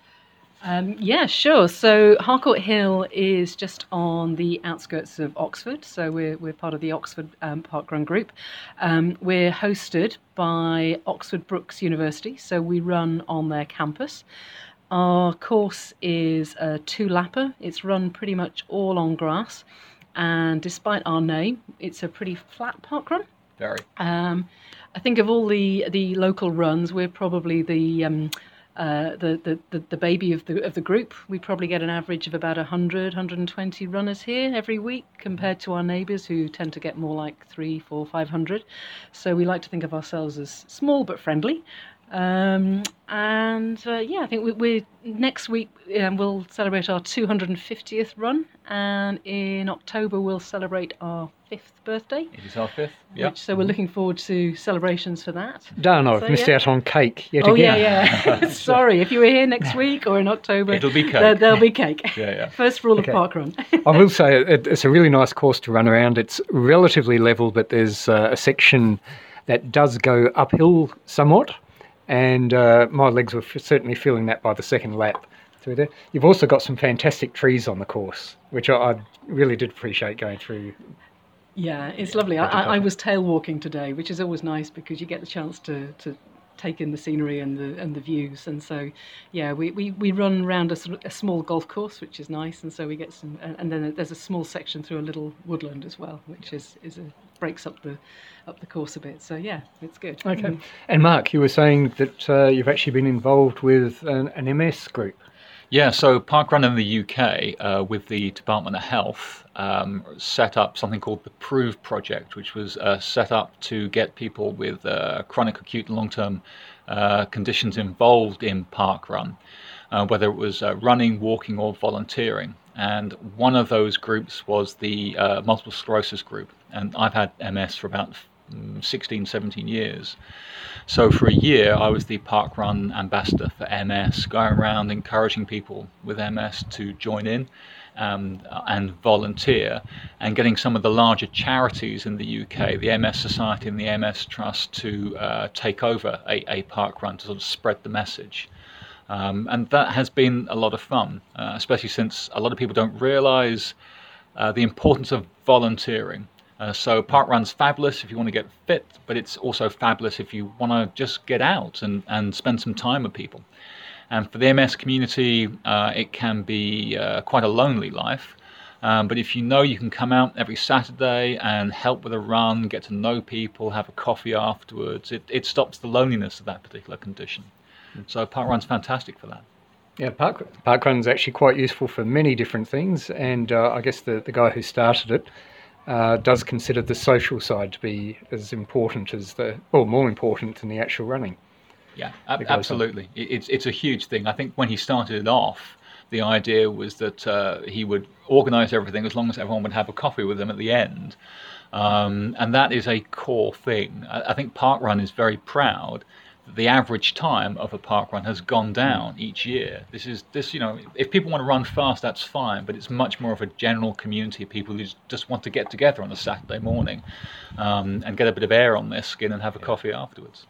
Um, yeah, sure. So Harcourt Hill is just on the outskirts of Oxford. So we're, we're part of the Oxford um, Parkrun group. Um, we're hosted by Oxford Brookes University. So we run on their campus. Our course is a two lapper. It's run pretty much all on grass. And despite our name, it's a pretty flat parkrun. Very. Um, I think of all the the local runs, we're probably the um, uh, the, the, the, baby of the of the group. We probably get an average of about 100, 120 runners here every week, compared to our neighbours who tend to get more like three, four, five hundred. So we like to think of ourselves as small but friendly. Um, and uh, yeah, I think we, we're next week um, we'll celebrate our 250th run, and in October we'll celebrate our fifth birthday. It is our fifth. Which, so we're looking forward to celebrations for that. Darn, I've So, missed yeah. out on cake yet oh again. yeah, yeah. Sorry, if you were here next week or in October, It'll be cake. There, there'll be cake. Yeah, yeah. First rule Okay. of parkrun. I will say it, it's a really nice course to run around. It's relatively level, but there's uh, a section that does go uphill somewhat, and uh, my legs were f- certainly feeling that by the second lap through there. You've also got some fantastic trees on the course, which I, I really did appreciate going through. Yeah, it's lovely. I, I, was tail walking today, which is always nice because you get the chance to, to take in the scenery and the and the views. And so, yeah, we, we, we run around a, sort of- a small golf course, which is nice. And so we get some, and, and then there's a small section through a little woodland as well, which is is a breaks up the up the course a bit. So yeah, it's good. Okay. Mm. And Mark, you were saying that uh, you've actually been involved with an, an MS group. Yeah, so Parkrun in the UK, uh, with the Department of Health, um, set up something called the Prove Project, which was uh, set up to get people with uh, chronic, acute, and long-term uh, conditions involved in parkrun, uh, whether it was uh, running, walking, or volunteering. And one of those groups was the uh, multiple sclerosis group, and I've had MS for about mm, 16, 17 years. So for a year, I was the parkrun ambassador for MS, going around encouraging people with MS to join in um, and volunteer, and getting some of the larger charities in the UK, the MS Society and the MS Trust, to uh, take over a, a parkrun to sort of spread the message. Um, and that has been a lot of fun, uh, especially since a lot of people don't realise uh, the importance of volunteering. Uh, so parkrun's fabulous if you want to get fit, but it's also fabulous if you want to just get out and, and spend some time with people. And for the MS community, uh, it can be uh, quite a lonely life. Um, but if you know you can come out every Saturday and help with a run, get to know people, have a coffee afterwards, it, it stops the loneliness of that particular condition. So parkrun's fantastic for that. Yeah, park parkrun's actually quite useful for many different things, and uh, I guess the, the guy who started it uh, does consider the social side to be as important as the, or more important than the actual running. Yeah, ab- on. absolutely. It's it's a huge thing. I think when he started it off, the idea was that uh, he would organise everything as long as everyone would have a coffee with him at the end, um, and that is a core thing. I, I think Parkrun is very proud. That The average time of a park run has gone down each year. This is this, you know, if people want to run fast, that's fine, but it's much more of a general community of people who just want to get together on a Saturday morning um, and get a bit of air on their skin and have a coffee afterwards.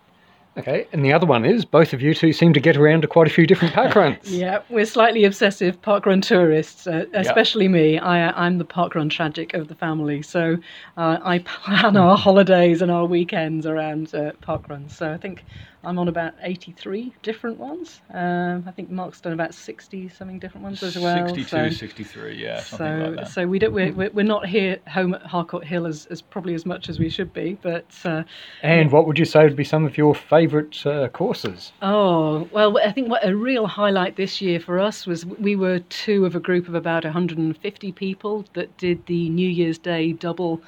Okay, and the other one is both of you two seem to get around to quite a few different parkruns. Yeah, we're slightly obsessive parkrun tourists, uh, especially me. I, I'm the parkrun tragic of the family, so uh, I plan our holidays and our weekends around uh, parkruns. So I think I'm on about 83 different ones. Um, I think Mark's done about 60 something different ones as well. 62, so, 63, yeah, something so, like that. so we don't, we're, we're we're not here home at Harcourt Hill as, as probably as much as we should be, but uh, And what would you say would be some of your favourite uh, courses? Oh, well, I think what a real highlight this year for us was we were two of a group of about 150 people that did the New Year's Day double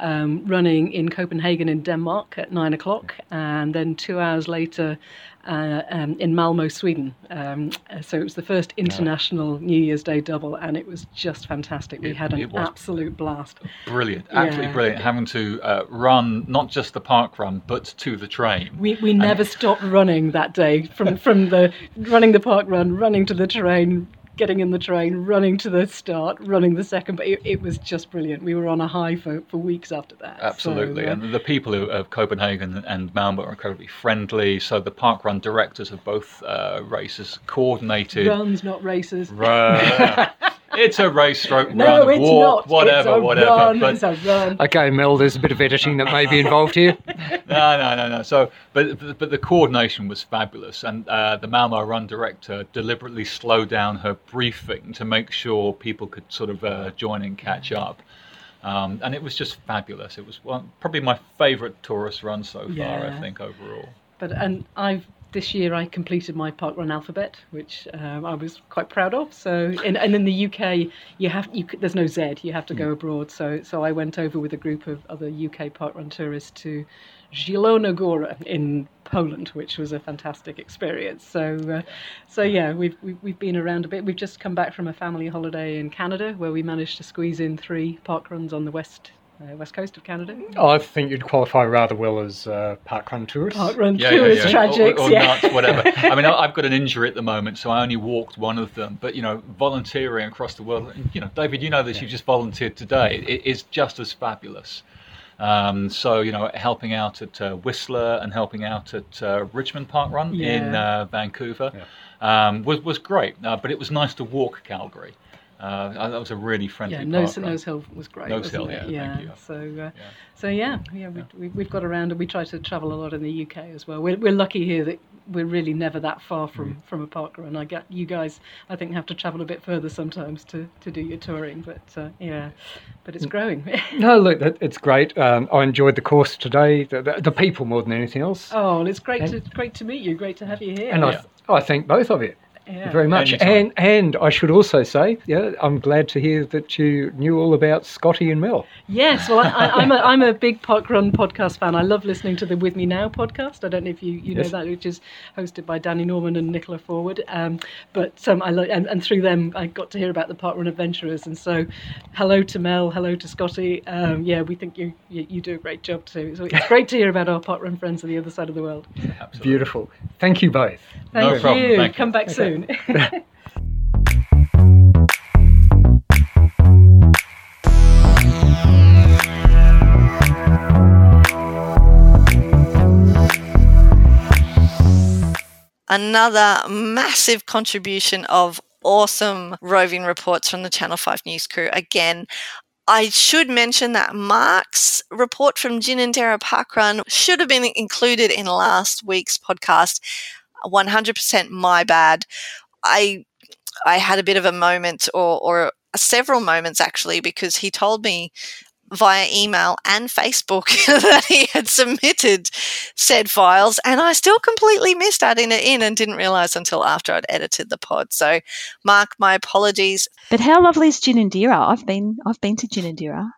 um, running in Copenhagen in Denmark at nine o'clock, and then two hours later uh, um, in Malmo, Sweden. Um, so it was the first international New Year's Day double, and it was just fantastic. We It- had an absolute blast. Brilliant, absolutely Yeah. brilliant. Having to uh, run not just the park run, but to the train. We, we never stopped running that day from, from the running the park run, running to the train, getting in the train, running to the start, running the second. But it, it was just brilliant. We were on a high for, for weeks after that. Absolutely, So, uh, and the people who, of Copenhagen and Malmo are incredibly friendly. So the park run directors of both uh, races coordinated. runs, not races. Right. it's a race, stroke, No, run, it's walk, not. whatever, It's a whatever. run, but it's a run. Okay, Mel, there's a bit of editing that may be involved here. no, no, no, no. So, but but but the coordination was fabulous, and uh, the Malmo Run director deliberately slowed down her briefing to make sure people could sort of uh, join and catch up. Um, and it was just fabulous. It was one, probably my favourite tourist run so far. Yeah. I think overall. But and I've this year I completed my parkrun alphabet, which um, I was quite proud of. So in, and in the UK, you have you, there's no Z, you have to go abroad. So so I went over with a group of other UK parkrun tourists to Zielona Góra in Poland, which was a fantastic experience. So uh, so yeah, we've, we've we've been around a bit. We've just come back from a family holiday in Canada where we managed to squeeze in three parkruns on the west. Uh, west coast of Canada. I think you'd qualify rather well as uh, parkrun tourists. Parkrun Yeah, yeah, tourist yeah. tragics, or, or yeah. nuts, whatever. I mean, I- I've got an injury at the moment, so I only walked one of them. But you know, volunteering across the world, you know, David, you know this. You just volunteered today. It is just as fabulous. Um, so you know, helping out at uh, Whistler and helping out at uh, Richmond Park Run in uh, Vancouver um, was was great. Uh, but it was nice to walk Calgary. Uh, that was a really friendly yeah, Nose, park run. Nose Hill was great. Nose Hill, it? yeah, thank you. So, uh, so yeah, yeah, we, we, we've got around and we try to travel a lot in the UK as well. We're, we're lucky here that we're really never that far from, Mm. from a park run. I get you guys, I think, have to travel a bit further sometimes to, to do your touring, but uh, yeah, but Mm. it's growing. No, look, it's great. Um, I enjoyed the course today. The, the, the people more than anything else. oh, well, it's great And- to great to meet you. Great to have you here. And I, I thank both of you Yeah. very much. Anytime. And and I should also say, yeah, I'm glad to hear that you knew all about Scotty and Mel. Yes, well, I, I, I'm a I'm a big Park Run podcast fan. I love listening to the With Me Now podcast. I don't know if you, you know that, which is hosted by Danny Norman and Nicola Forward. Um, but um, I lo- and, and through them, I got to hear about the Park Run adventurers. And so, hello to Mel, hello to Scotty. Um, yeah, we think you, you you do a great job too. So it's great to hear about our Park Run friends on the other side of the world. Beautiful. Thank you both. Thank you. Come back soon. Another massive contribution of awesome roving reports from the Channel 5 news crew. Again, I should mention that Mark's report from Ginninderra Parkrun should have been included in last week's podcast. 100% my bad. I I had a bit of a moment or, or several moments actually because he told me via email and Facebook that he had submitted said files and I still completely missed adding it in and didn't realize until after I'd edited the pod. So Mark, my apologies. But how lovely is Ginninderra? I've been I've been to Ginninderra.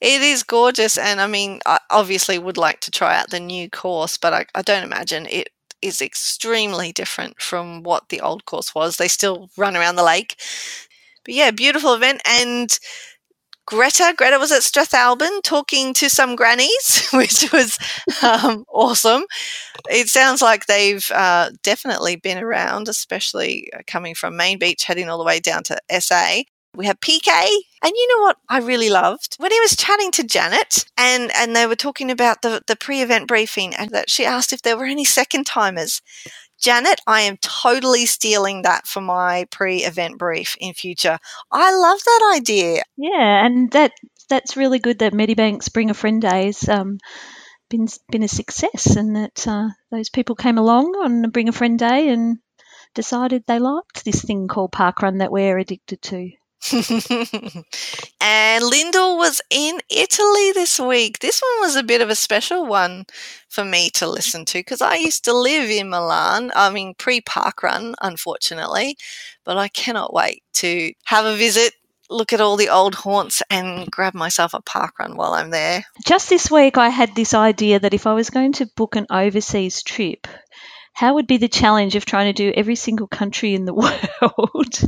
It is gorgeous and I mean I obviously would like to try out the new course, but I, I don't imagine it is extremely different from what the old course was. They still run around the lake. But yeah, beautiful event and Greta. Greta was at Strathalbyn talking to some grannies, which was um, awesome. It sounds like they've uh, definitely been around, especially uh, coming from Main Beach, heading all the way down to SA. We have PK, and you know what I really loved when he was chatting to Janet, and and they were talking about the the pre-event briefing, and that she asked if there were any second timers. Janet, I am totally stealing that for my pre-event brief in future. I love that idea. Yeah, and that that's really good that Medibank's Bring a Friend Days um, been been a success, and that uh, those people came along on Bring a Friend Day and decided they liked this thing called parkrun that we're addicted to. and Lyndall was in Italy this week. This one was a bit of a special one for me to listen to because I used to live in Milan. I mean, pre parkrun, unfortunately, but I cannot wait to have a visit, look at all the old haunts, and grab myself a park run while I'm there. Just this week, I had this idea that if I was going to book an overseas trip, how would be the challenge of trying to do every single country in the world?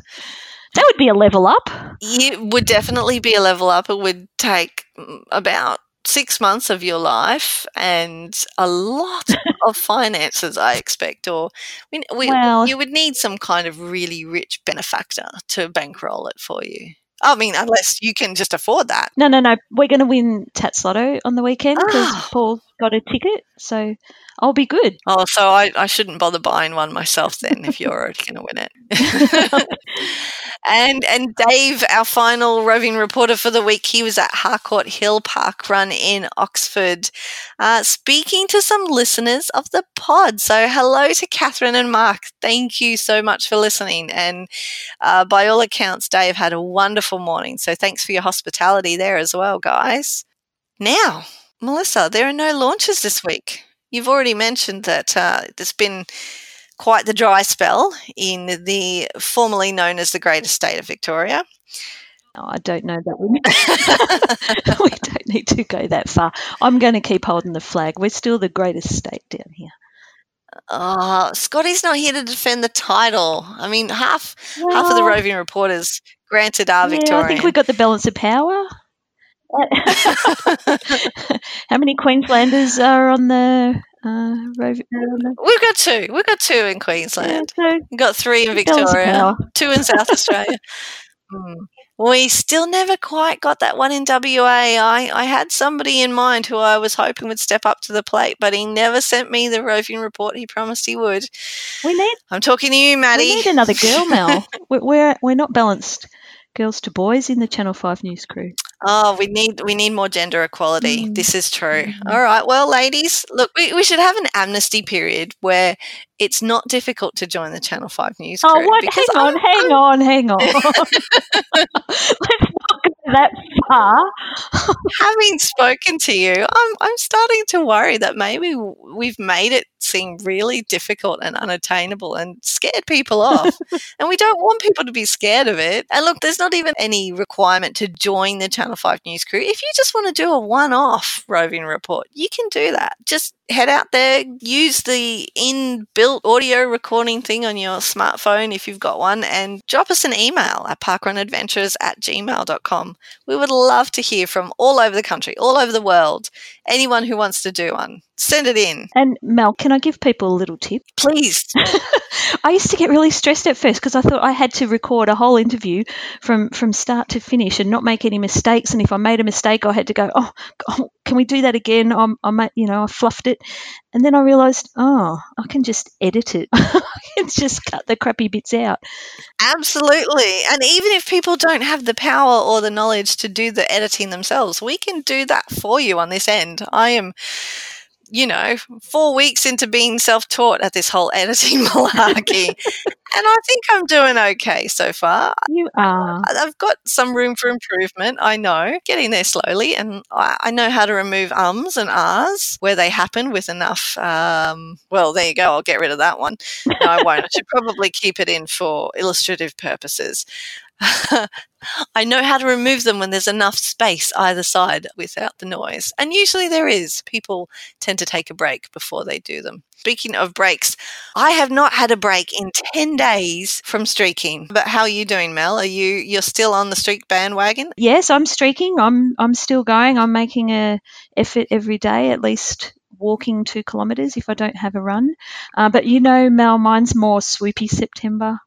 That would be a level up. It would definitely be a level up. It would take about six months of your life and a lot of finances, I expect. Or we, we, Well- you would need some kind of really rich benefactor to bankroll it for you. I mean, unless you can just afford that. No, no, no. We're going to win Tattslotto on the weekend because Ah. Paul got a ticket, so I'll be good. Oh, so I, I shouldn't bother buying one myself then if you're already going to win it. and and Dave, our final roving reporter for the week, he was at Harcourt Hill Park Run in Oxford, uh, speaking to some listeners of the pod. So hello to Catherine and Mark. Thank you so much for listening. And uh, by all accounts, Dave had a wonderful morning. So thanks for your hospitality there as well, guys. Now, Melissa, there are no launches this week. You've already mentioned that uh, there's been quite the dry spell in the formerly known as the Great state of Victoria. Oh, I don't know that we, we don't need to go that far. I'm going to keep holding the flag. We're still the greatest state down here. Oh, Scotty's not here to defend the title. I mean, half half of the roving reporters, granted, are Yeah, Victorian. I think we've got the balance of power. How many Queenslanders are on the uh, uh, We've got two. We've got two in Queensland. so We've got three in Victoria, two in South Australia. Hmm. We still never quite got that one in WA. I, I had somebody in mind who I was hoping would step up to the plate, but he never sent me the roving report he promised he would. We need. I'm talking to you, Maddie. We need another girl, Mel. we're, we're we're not balanced girls to boys in the Channel 5 news crew. Oh, we need we need more gender equality. Mm. This is true. All right. Well, ladies, look, we, we should have an amnesty period where it's not difficult to join the Channel 5 news crew. Oh, what? Hang on, hang on, hang on. Let's not go that far. having spoken to you, I'm I'm starting to worry that maybe we've made it seem really difficult and unattainable and scared people off. and we don't want people to be scared of it. And look, there's not even any requirement to join the Channel 5 news crew. If you just want to do a one-off roving report, you can do that. Just head out there, use the inbuilt audio recording thing on your smartphone if you've got one, and drop us an email at parkrunadventures at gmail.com. We would love to hear from all over the country, all over the world, anyone who wants to do one. Send it in. And Mel, can I give people a little tip? Please. I used to get really stressed at first because I thought I had to record a whole interview from from start to finish and not make any mistakes. And if I made a mistake, I had to go, "Oh, oh can we do that again?" I'm, I, you know, I fluffed it, and then I realised, oh, I can just edit it. I can just cut the crappy bits out. Absolutely. And even if people don't have the power or the knowledge to do the editing themselves, we can do that for you on this end. I am you know, four weeks into being self taught at this whole editing malarkey. and I think I'm doing okay so far. You are. I've got some room for improvement, I know, getting there slowly. And I, I know how to remove ums and ahs where they happen with enough. Um, well, there you go. I'll get rid of that one. No, I won't. I should probably keep it in for illustrative purposes. I know how to remove them when there's enough space either side without the noise. And usually there is. People tend to take a break before they do them. Speaking of breaks, I have not had a break in 10 days from streaking. But how are you doing, Mel? Are you you're still on the streak bandwagon? Yes, I'm streaking. I'm I'm still going. I'm making a effort every day, at least walking two kilometres if I don't have a run. Uh, but you know, Mel, mine's more swoopy September.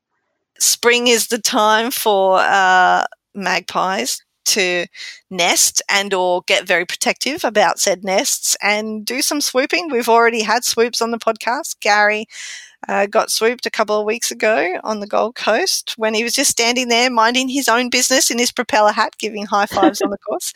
Spring is the time for uh, magpies to nest and or get very protective about said nests and do some swooping. We've already had swoops on the podcast. Gary uh, got swooped a couple of weeks ago on the Gold Coast when he was just standing there minding his own business in his propeller hat, giving high fives on the course.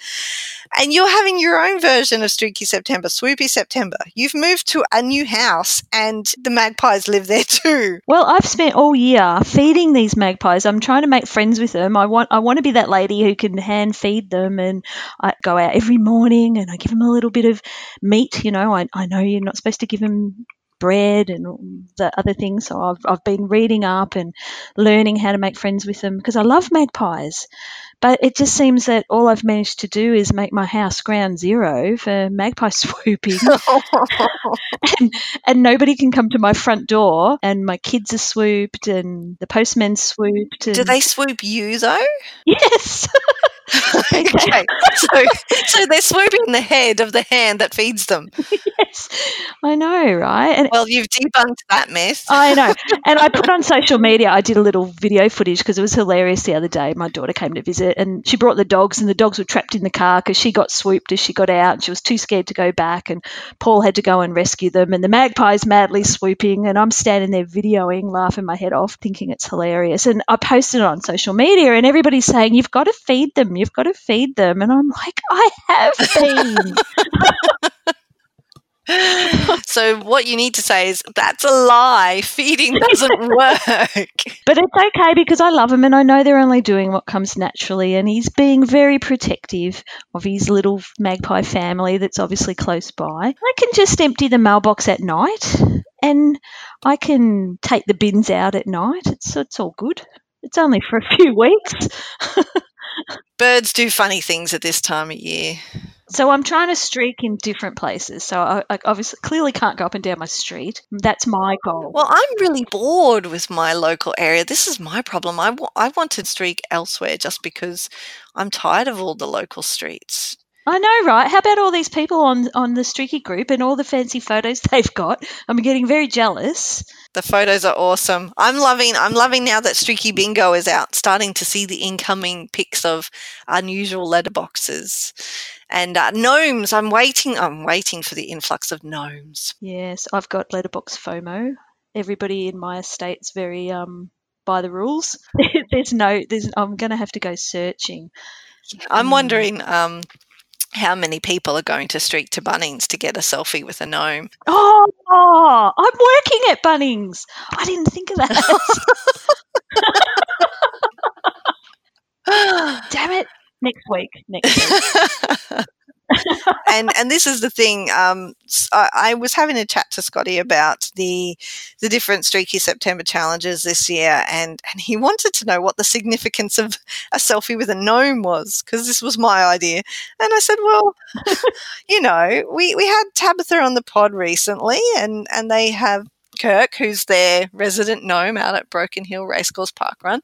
And you're having your own version of Streaky September, Swoopy September. You've moved to a new house and the magpies live there too. Well, I've spent all year feeding these magpies. I'm trying to make friends with them. I want I want to be that lady who can hand feed them and I go out every morning and I give them a little bit of meat, you know. I, I know you're not supposed to give them bread and the other things. So I've, I've been reading up and learning how to make friends with them because I love magpies. But it just seems that all I've managed to do is make my house ground zero for magpie swooping. and, and nobody can come to my front door, and my kids are swooped, and the postman swooped. And... Do they swoop you though? Yes. okay. So, so they're swooping the head of the hand that feeds them. yes, I know, right? And well, you've debunked that myth. I know. And I put on social media, I did a little video footage because it was hilarious the other day. My daughter came to visit and she brought the dogs, and the dogs were trapped in the car because she got swooped as she got out and she was too scared to go back. And Paul had to go and rescue them. And the magpie's madly swooping, and I'm standing there videoing, laughing my head off, thinking it's hilarious. And I posted it on social media, and everybody's saying, You've got to feed them. You've got to feed them. And I'm like, I have been. so what you need to say is that's a lie. Feeding doesn't work. But it's okay because I love him and I know they're only doing what comes naturally and he's being very protective of his little magpie family that's obviously close by. I can just empty the mailbox at night and I can take the bins out at night. It's it's all good. It's only for a few weeks. Birds do funny things at this time of year. So I'm trying to streak in different places. So I, I, obviously clearly can't go up and down my street. That's my goal. Well, I'm really bored with my local area. This is my problem. I, w- I want to streak elsewhere just because I'm tired of all the local streets. I know, right? How about all these people on on the Streaky group and all the fancy photos they've got? I'm getting very jealous. The photos are awesome. I'm loving. I'm loving now that Streaky Bingo is out. Starting to see the incoming pics of unusual letterboxes and uh, gnomes. I'm waiting. I'm waiting for the influx of gnomes. Yes, I've got letterbox FOMO. Everybody in my estate's very um by the rules. there's no, there's. I'm going to have to go searching. I'm wondering um, how many people are going to streak to Bunnings to get a selfie with a gnome. Oh, I'm working at Bunnings. I didn't think of that. Damn it! Next week. Next week. and and this is the thing. Um, I, I was having a chat to Scotty about the the different streaky September challenges this year, and and he wanted to know what the significance of a selfie with a gnome was because this was my idea, and I said, well, you know, we we had Tabitha on the pod recently, and and they have. Kirk, who's their resident gnome out at Broken Hill Racecourse Park Run.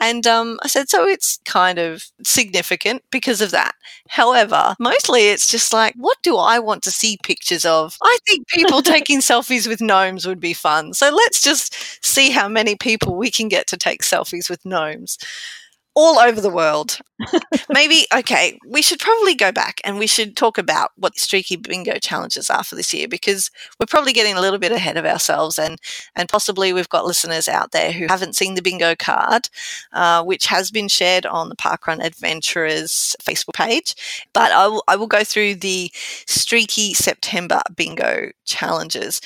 And um, I said, so it's kind of significant because of that. However, mostly it's just like, what do I want to see pictures of? I think people taking selfies with gnomes would be fun. So let's just see how many people we can get to take selfies with gnomes all over the world. Maybe, okay, we should probably go back and we should talk about what the streaky bingo challenges are for this year because we're probably getting a little bit ahead of ourselves and, and possibly we've got listeners out there who haven't seen the bingo card, uh, which has been shared on the Parkrun Adventurers Facebook page. But I will, I will go through the streaky September bingo challenges.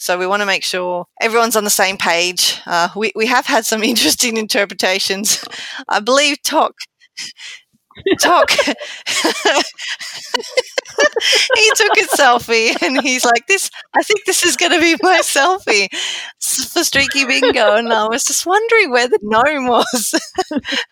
So we want to make sure everyone's on the same page. Uh, we, we have had some interesting interpretations. I believe Tok Tok he took a selfie and he's like this I think this is going to be my selfie for streaky bingo and I was just wondering where the gnome was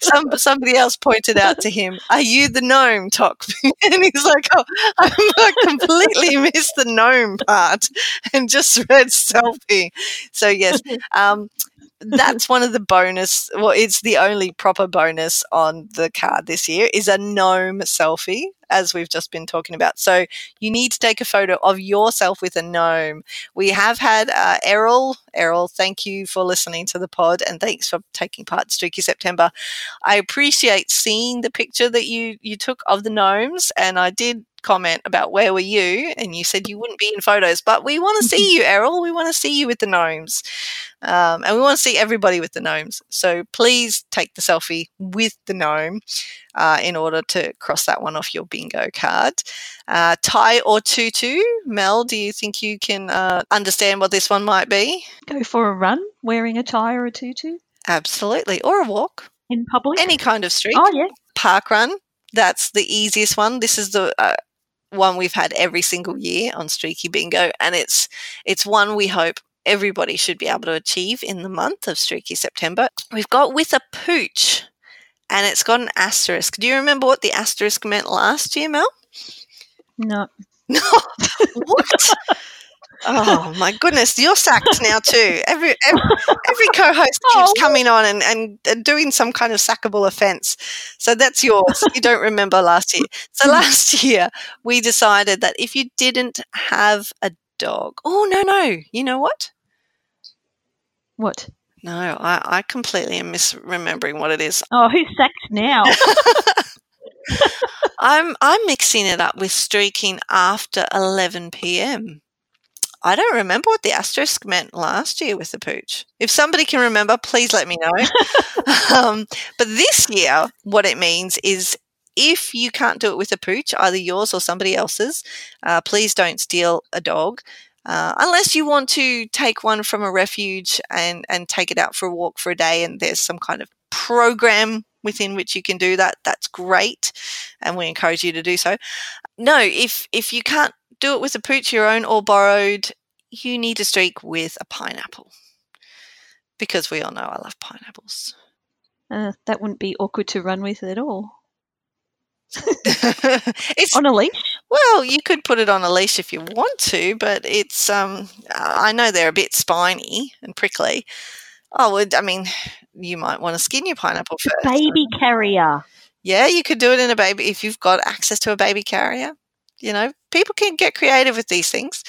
some somebody else pointed out to him are you the gnome Tok? And he's like oh I completely missed the gnome part and just read selfie. So yes um that's one of the bonus well it's the only proper bonus on the card this year is a gnome selfie as we've just been talking about. So you need to take a photo of yourself with a gnome. We have had uh, errol errol thank you for listening to the pod and thanks for taking part in streaky september. I appreciate seeing the picture that you you took of the gnomes and i did comment about where were you? And you said you wouldn't be in photos but we want to see you errol. We want to see you with the gnomes um, and we want to see everybody with the gnomes. So please take the selfie with the gnome uh, in order to cross that one off your bingo card. Uh, tie or tutu mel do you think you can uh, understand what this one might be? Go for a run wearing a tie or a tutu? Absolutely or a walk. In public. any kind of street Oh yeah. park run. That's the easiest one. This is the uh, one we've had every single year on streaky bingo and it's it's one we hope everybody should be able to achieve in the month of streaky september. We've got with a pooch and it's got an asterisk. Do you remember what the asterisk meant last year mel? No. no. What Oh my goodness, you're sacked now too. Every every, every co-host keeps oh. coming on and, and, and doing some kind of sackable offence. So that's yours. you don't remember last year. So last year we decided that if you didn't have a dog, oh no no, you know what? What? No, I, I completely am misremembering what it is. Oh, who's sacked now? I'm I'm mixing it up with streaking after 11 p.m. I don't remember what the asterisk meant last year with the pooch. If somebody can remember, please let me know. um, but this year, what it means is if you can't do it with a pooch, either yours or somebody else's, uh, please don't steal a dog. Uh, unless you want to take one from a refuge and, and take it out for a walk for a day, and there's some kind of program within which you can do that, that's great, and we encourage you to do so. No, if if you can't do it with a pooch, your own or borrowed, you need a streak with a pineapple, because we all know I love pineapples. Uh, that wouldn't be awkward to run with at all. it's on a leash. Well, you could put it on a leash if you want to, but it's um I know they're a bit spiny and prickly. Oh, well, I mean, you might want to skin your pineapple first. Baby carrier. Yeah, you could do it in a baby if you've got access to a baby carrier. You know, people can get creative with these things.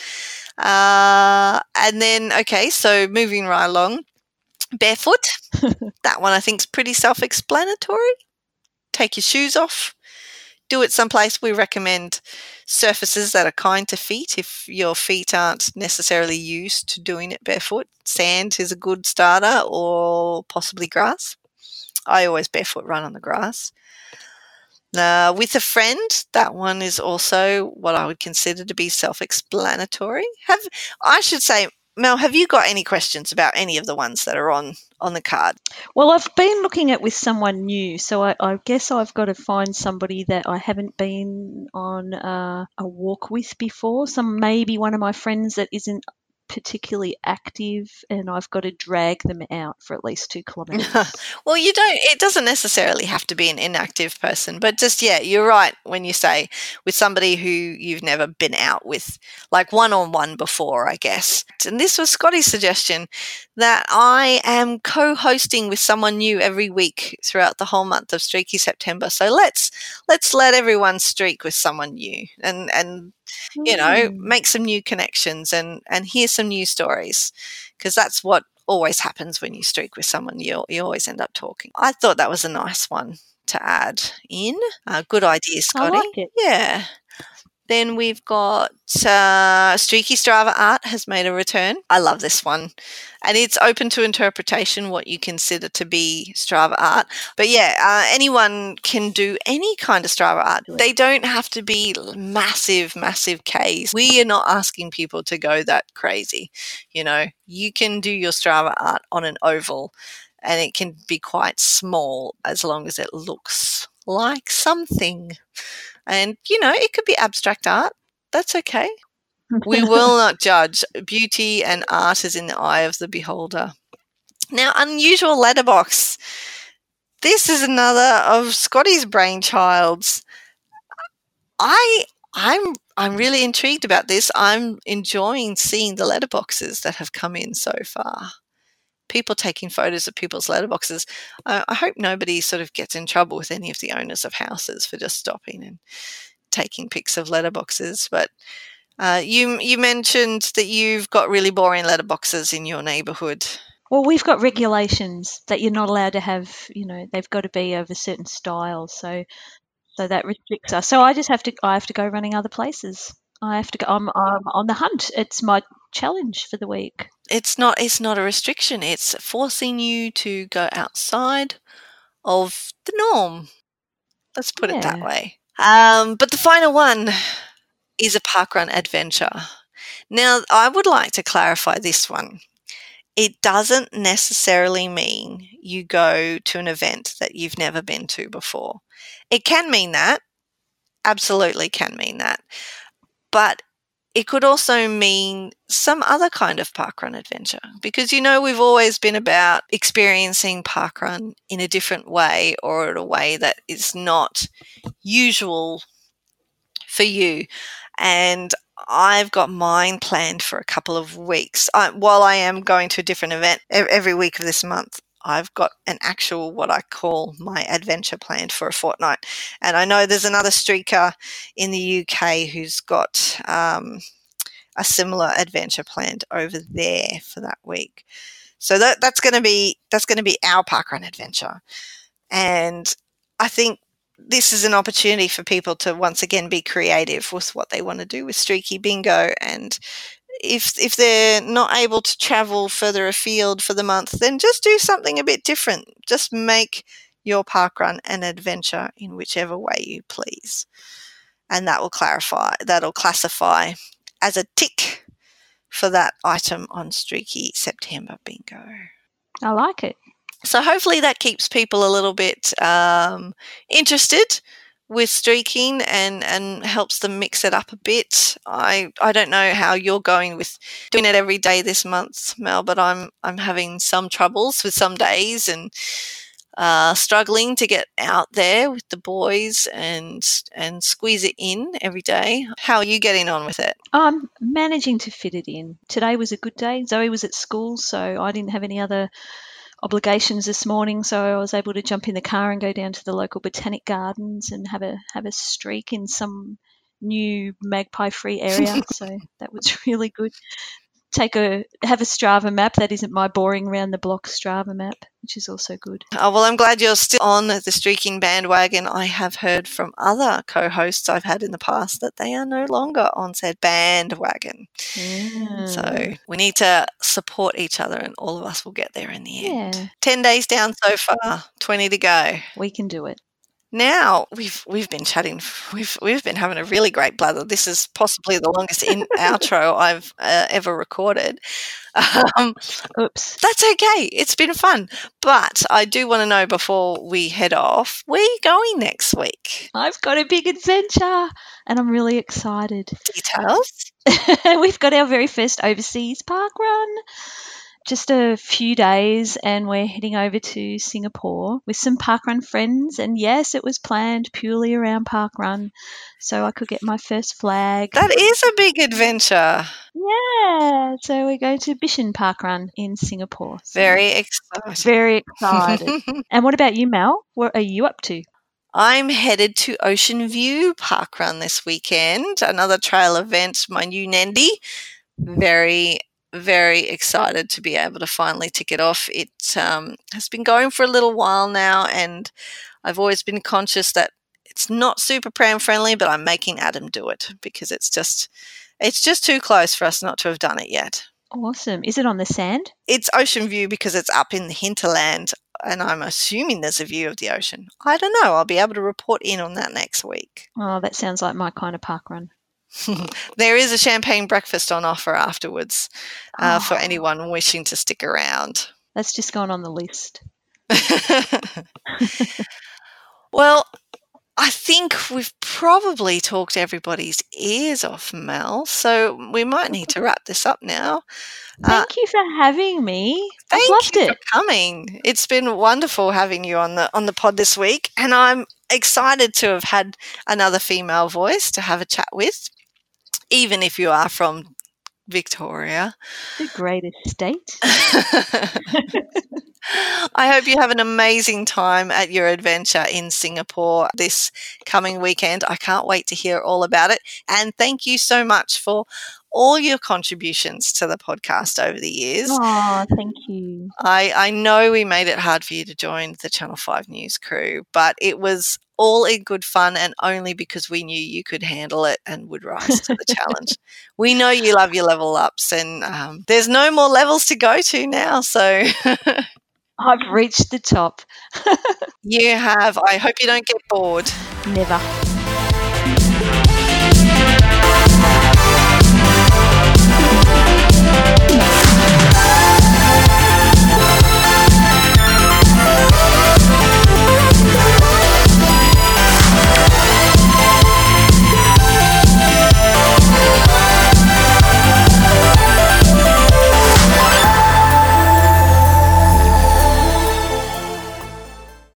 Uh, and then, okay, so moving right along, barefoot. that one I think is pretty self-explanatory. Take your shoes off. do it someplace, we recommend surfaces that are kind to feet if your feet aren't necessarily used to doing it barefoot. Sand is a good starter or possibly grass. I always barefoot run on the grass. Uh, with a friend, that one is also what I would consider to be self-explanatory. Have I should say, Mel, have you got any questions about any of the ones that are on on the card? Well, I've been looking at with someone new, so I, I guess I've got to find somebody that I haven't been on uh, a walk with before. Some maybe one of my friends that isn't particularly active and I've got to drag them out for at least two kilometres. well, you don't, it doesn't necessarily have to be an inactive person, but just, yeah, you're right when you say with somebody who you've never been out with, like one on one before, I guess. And this was Scotty's suggestion that I am co hosting with someone new every week throughout the whole month of Streaky September. So let's, let's let everyone streak with someone new and, and you know, Mm. make some new connections and and hear some new stories because that's what always happens when you streak with someone. You you always end up talking. I thought that was a nice one to add in. Uh, good idea, Scotty. like it. Yeah. Then we've got uh, Streaky Strava Art has made a return. I love this one. And it's open to interpretation what you consider to be Strava art. But yeah, uh, anyone can do any kind of Strava art. They don't have to be massive, massive Ks. We are not asking people to go that crazy. You know, you can do your Strava art on an oval and it can be quite small as long as it looks like something. And, you know, it could be abstract art. That's okay. We will not judge. Beauty and art is in the eye of the beholder. Now, unusual letterbox. This is another of Scotty's brainchilds. I I'm I'm really intrigued about this. I'm enjoying seeing the letterboxes that have come in so far. People taking photos of people's letterboxes. I, I hope nobody sort of gets in trouble with any of the owners of houses for just stopping and taking pics of letterboxes. But uh, you you mentioned that you've got really boring letterboxes in your neighbourhood. Well, we've got regulations that you're not allowed to have, you know, they've got to be of a certain style. So so that restricts us. So I just have to I have to go running other places. I have to go I'm, I'm on the hunt. It's my challenge for the week. It's not it's not a restriction. It's forcing you to go outside of the norm. Let's put it that way. Um, but the final one is a parkrun adventure. Now, I would like to clarify this one. It doesn't necessarily mean you go to an event that you've never been to before. It can mean that, absolutely can mean that. But it could also mean some other kind of parkrun adventure because you know we've always been about experiencing parkrun in a different way or in a way that is not usual for you and I've got mine planned for a couple of weeks. I, while I am going to a different event every week of this month, I've got an actual what I call my adventure planned for a fortnight. And I know there's another streaker in the UK who's got um, a similar adventure planned over there for that week. So that, that's going to be that's going to be our parkrun adventure, and I think this is an opportunity for people to once again be creative with what they want to do with Streaky Bingo. And if if they're not able to travel further afield for the month, then just do something a bit different. Just make your parkrun an adventure in whichever way you please, and that will clarify. That'll classify as a tick for that item on Streaky September Bingo. I like it. So hopefully that keeps people a little bit um, interested with streaking and and helps them mix it up a bit. I I don't know how you're going with doing it every day this month, Mel, but I'm I'm having some troubles with some days and uh, struggling to get out there with the boys and and squeeze it in every day. How are you getting on with it? I'm managing to fit it in. Today was a good day. Zoe was at school, so I didn't have any other obligations this morning, so I was able to jump in the car and go down to the local botanic gardens and have a have a streak in some new magpie free area. so that was really good. Take a have a Strava map that isn't my boring round the block Strava map, which is also good. Oh, well, I'm glad you're still on the streaking bandwagon. I have heard from other co hosts I've had in the past that they are no longer on said bandwagon. So we need to support each other and all of us will get there in the end. Yeah. 10 days down so far, 20 to go. We can do it. Now we've we've been chatting. We've we've been having a really great blather. This is possibly the longest in outro I've uh, ever recorded. Um, Oops, that's okay. It's been fun, but I do want to know before we head off. Where are you going next week? I've got a big adventure and I'm really excited. Details? We've got our very first overseas park run. Just a few days, and we're heading over to Singapore with some parkrun friends. And yes, it was planned purely around parkrun, so I could get my first flag. That is a big adventure. Yeah, so we're going to Bishan Parkrun in Singapore. So Very excited. Very excited. and what about you, Mel? What are you up to? I'm headed to Ocean View Parkrun this weekend, another trail event, my new Nendy. Very, very excited to be able to finally tick it off. It um, has been going for a little while now, and I've always been conscious that it's not super pram friendly, but I'm making Adam do it because it's just it's just too close for us not to have done it yet. Awesome. Is it on the sand? It's ocean view because it's up in the hinterland, and I'm assuming there's a view of the ocean. I don't know. I'll be able to report in on that next week. Oh, that sounds like my kind of park run. there is a champagne breakfast on offer afterwards uh, for Oh. anyone wishing to stick around. That's just gone on the list. Well, I think we've probably talked everybody's ears off, Mel. So we might need to wrap this up now. Uh, Thank you for having me. Thank I've loved you it. for coming. It's been wonderful having you on the on the pod this week, and I'm excited to have had another female voice to have a chat with, even if you are from Victoria. The greatest state. I hope you have an amazing time at your adventure in Singapore this coming weekend. I can't wait to hear all about it. And thank you so much for all your contributions to the podcast over the years. Oh, thank you. I, I know we made it hard for you to join the Channel 5 news crew, but it was all in good fun and only because we knew you could handle it and would rise to the challenge. We know you love your level ups, and um, there's no more levels to go to now. So I've reached the top. you have. I hope you don't get bored. Never.